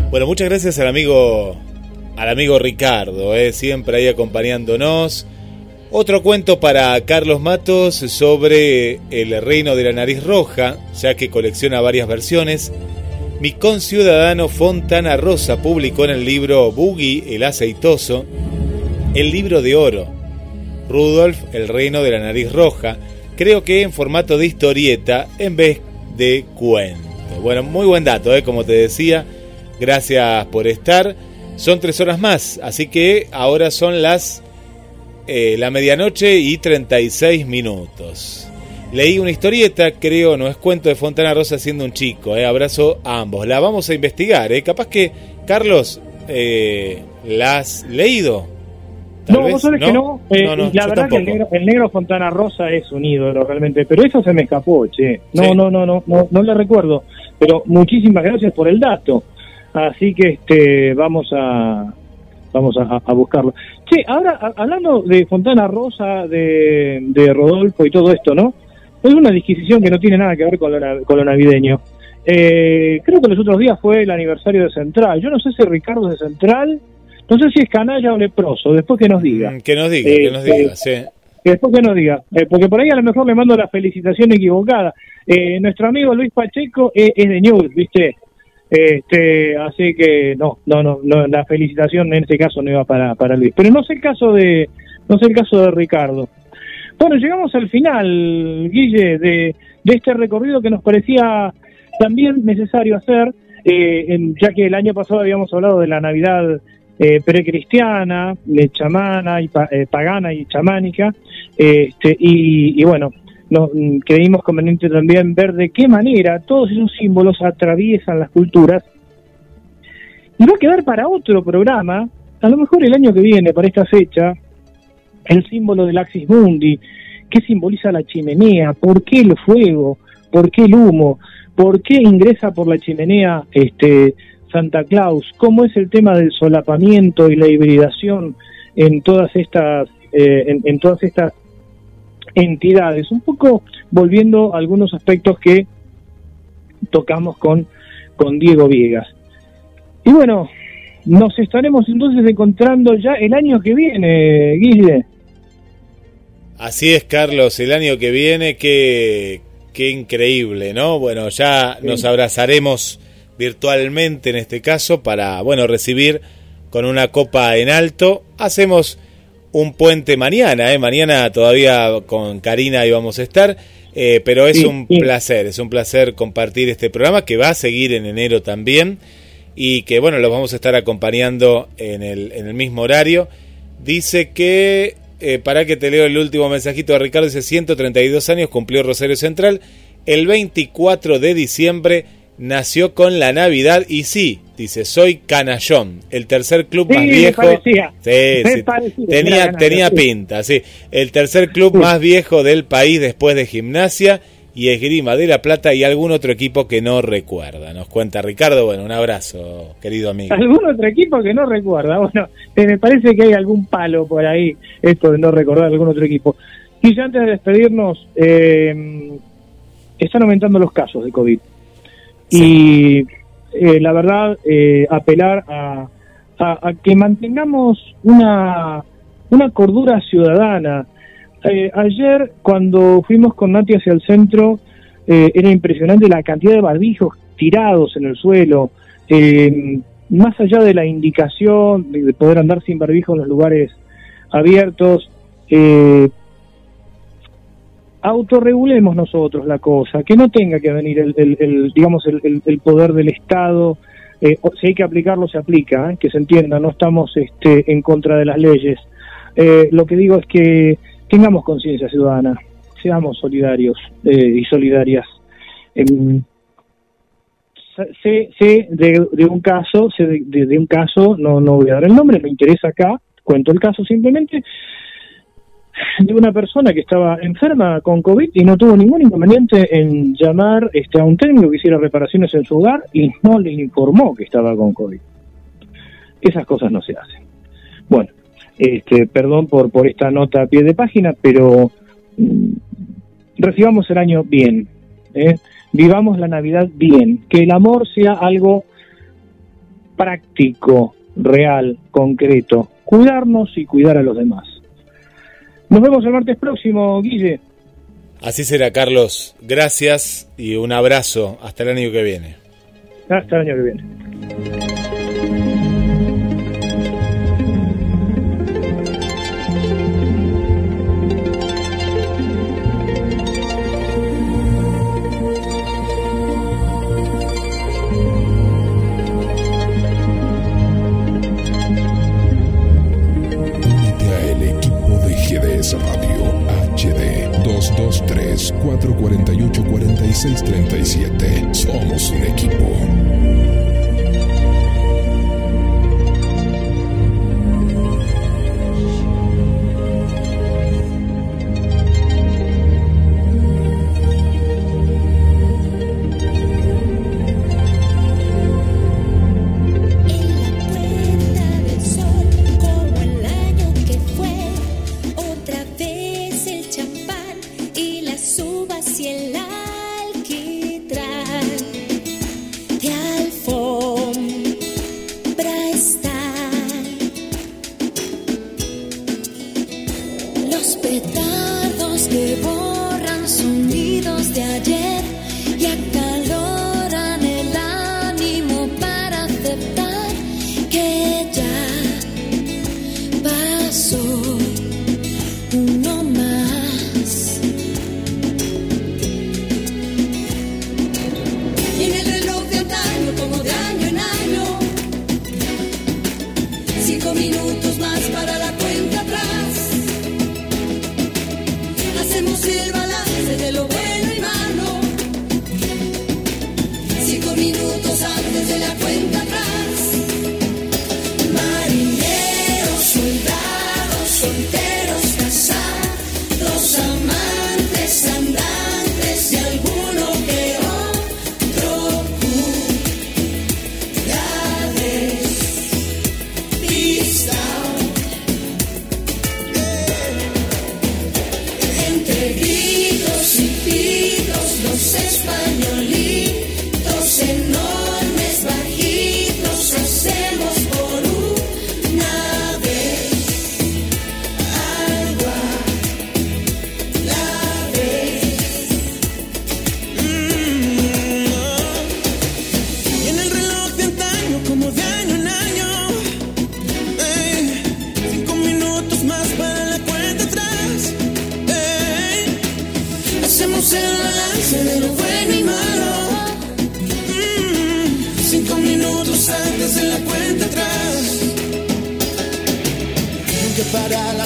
Bueno, muchas gracias al amigo al amigo Ricardo, eh, siempre ahí acompañándonos. Otro cuento para Carlos Matos sobre el reino de la nariz roja, ya que colecciona varias versiones. Mi conciudadano Fontana Rosa publicó en el libro Boogie el aceitoso el libro de oro. Rudolf, el reino de la nariz roja, creo que en formato de historieta en vez de cuento. Bueno, muy buen dato, ¿eh? como te decía. Gracias por estar. Son tres horas más, así que ahora son las eh, la medianoche y 36 minutos. Leí una historieta, creo, no es cuento de Fontana Rosa siendo un chico. Eh. Abrazo a ambos. La vamos a investigar. Eh. Capaz que, Carlos, eh, ¿la has leído? Tal No, vez, vos sabés que no. Eh, No, no, la verdad que el negro, el negro Fontana Rosa es un ídolo realmente, pero eso se me escapó, che. No, Sí. no, no, no, no, no le recuerdo. Pero muchísimas gracias por el dato. Así que este vamos a vamos a, a buscarlo. Che, ahora a- hablando de Fontana Rosa, de, de Rodolfo y todo esto, ¿no? Es una disquisición que no tiene nada que ver con lo, na- con lo navideño. Eh, creo que los otros días fue el aniversario de Central. Yo no sé si Ricardo es de Central, no sé si es canalla o leproso, después que nos diga. Mm, Que nos diga, Eh, que nos eh, diga, sí. Que después que nos diga, Eh, porque por ahí a lo mejor le mando la felicitación equivocada. Eh, nuestro amigo Luis Pacheco es, es de News, ¿viste? Este, así que no, no, no, no, la felicitación en este caso no iba para, para Luis. Pero no sé el caso de, no sé el caso de Ricardo. Bueno, llegamos al final, Guille, de, este recorrido que nos parecía también necesario hacer, eh, ya que el año pasado habíamos hablado de la Navidad eh, precristiana, de chamana y pa- eh, pagana y chamánica, este, y, bueno, no, mm, creímos conveniente también ver de qué manera todos esos símbolos atraviesan las culturas. Y va a quedar para otro programa, a lo mejor el año que viene, para esta fecha, el símbolo del Axis Mundi, qué simboliza la chimenea, por qué el fuego, por qué el humo, por qué ingresa por la chimenea este Santa Claus, cómo es el tema del solapamiento y la hibridación en todas estas eh, en, todas estas entidades, un poco volviendo a algunos aspectos que tocamos con, con Diego Viegas. Y bueno, nos estaremos entonces encontrando ya el año que viene, Guille. Así es, Carlos, el año que viene, qué, qué increíble, ¿no? Bueno, ya nos abrazaremos virtualmente en este caso para, bueno, recibir con una copa en alto. Hacemos un puente mañana, ¿eh? Mañana todavía con Karina íbamos a estar, eh, pero es Sí, un sí. placer, es un placer compartir este programa que va a seguir en enero también y que, bueno, los vamos a estar acompañando en el, en el mismo horario. Dice que, eh, para que te leo el último mensajito de Ricardo, dice 132 años, cumplió Rosario Central. El 24 de diciembre nació con la Navidad y sí, dice, soy Canallón, el tercer club Sí, más viejo. parecía. Sí, parecía tenía, tenía pinta, sí. El tercer club más viejo del país después de gimnasia y esgrima de la Plata y algún otro equipo que no recuerda. Nos cuenta Ricardo, bueno, un abrazo, querido amigo. ¿Algún otro equipo que no recuerda? Bueno, eh, me parece que hay algún palo por ahí, esto de no recordar algún otro equipo. Y ya antes de despedirnos, eh, están aumentando los casos de COVID. Y eh, la verdad, eh, apelar a, a- a que mantengamos una, una cordura ciudadana. Eh, ayer, cuando fuimos con Nati hacia el centro, eh, era impresionante la cantidad de barbijos tirados en el suelo. Eh, más allá de la indicación de de poder andar sin barbijo en los lugares abiertos, eh, autorregulemos nosotros la cosa, que no tenga que venir el, digamos el, poder del Estado, si hay que aplicarlo se aplica, que se entienda, no estamos este, en contra de las leyes. Lo que digo es que tengamos conciencia ciudadana, seamos solidarios eh, y solidarias. Eh, sé, de, un caso, sé de, un caso, no, no voy a dar el nombre, me interesa acá, cuento el caso simplemente, de una persona que estaba enferma con COVID y no tuvo ningún inconveniente en llamar este, a un técnico que hiciera reparaciones en su hogar y no le informó que estaba con COVID. Esas cosas no se hacen. Bueno, este, perdón por, por esta nota a pie de página, pero mm, recibamos el año bien, ¿eh? vivamos la Navidad bien, que el amor sea algo práctico, real, concreto, cuidarnos y cuidar a los demás. Nos vemos el martes próximo, Guille. Así será, Carlos. Gracias y un abrazo. Hasta el año que viene. Hasta el año que viene.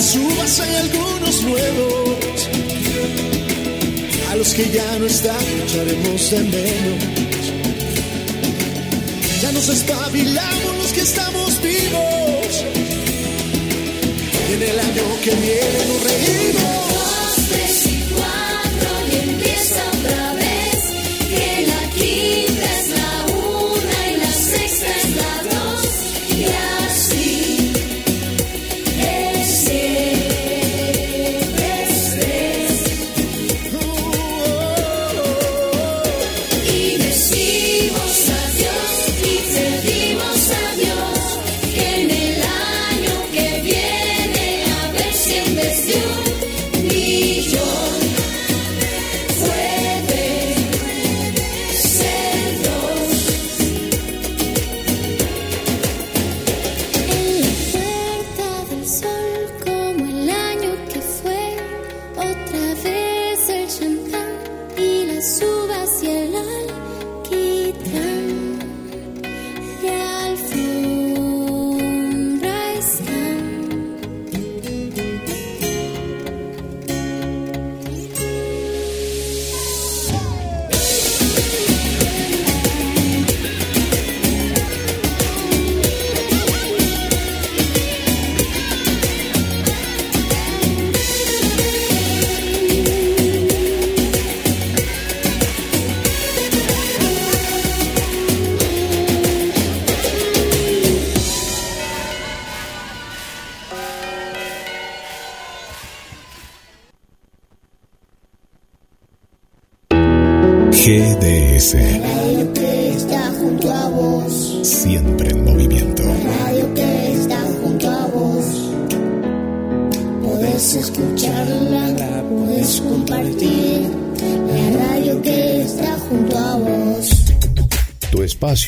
las uvas hay algunos nuevos, a los que ya no están echaremos de menos. Ya nos espabilamos los que estamos vivos, y en el año que viene nos reímos.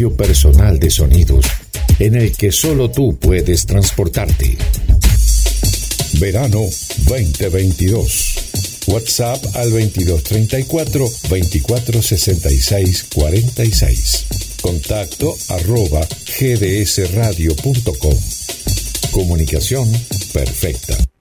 Personal de sonidos en el que solo tú puedes transportarte. Verano 2022. WhatsApp al 2234 2466 46. Contacto arroba gdsradio.com. Comunicación perfecta.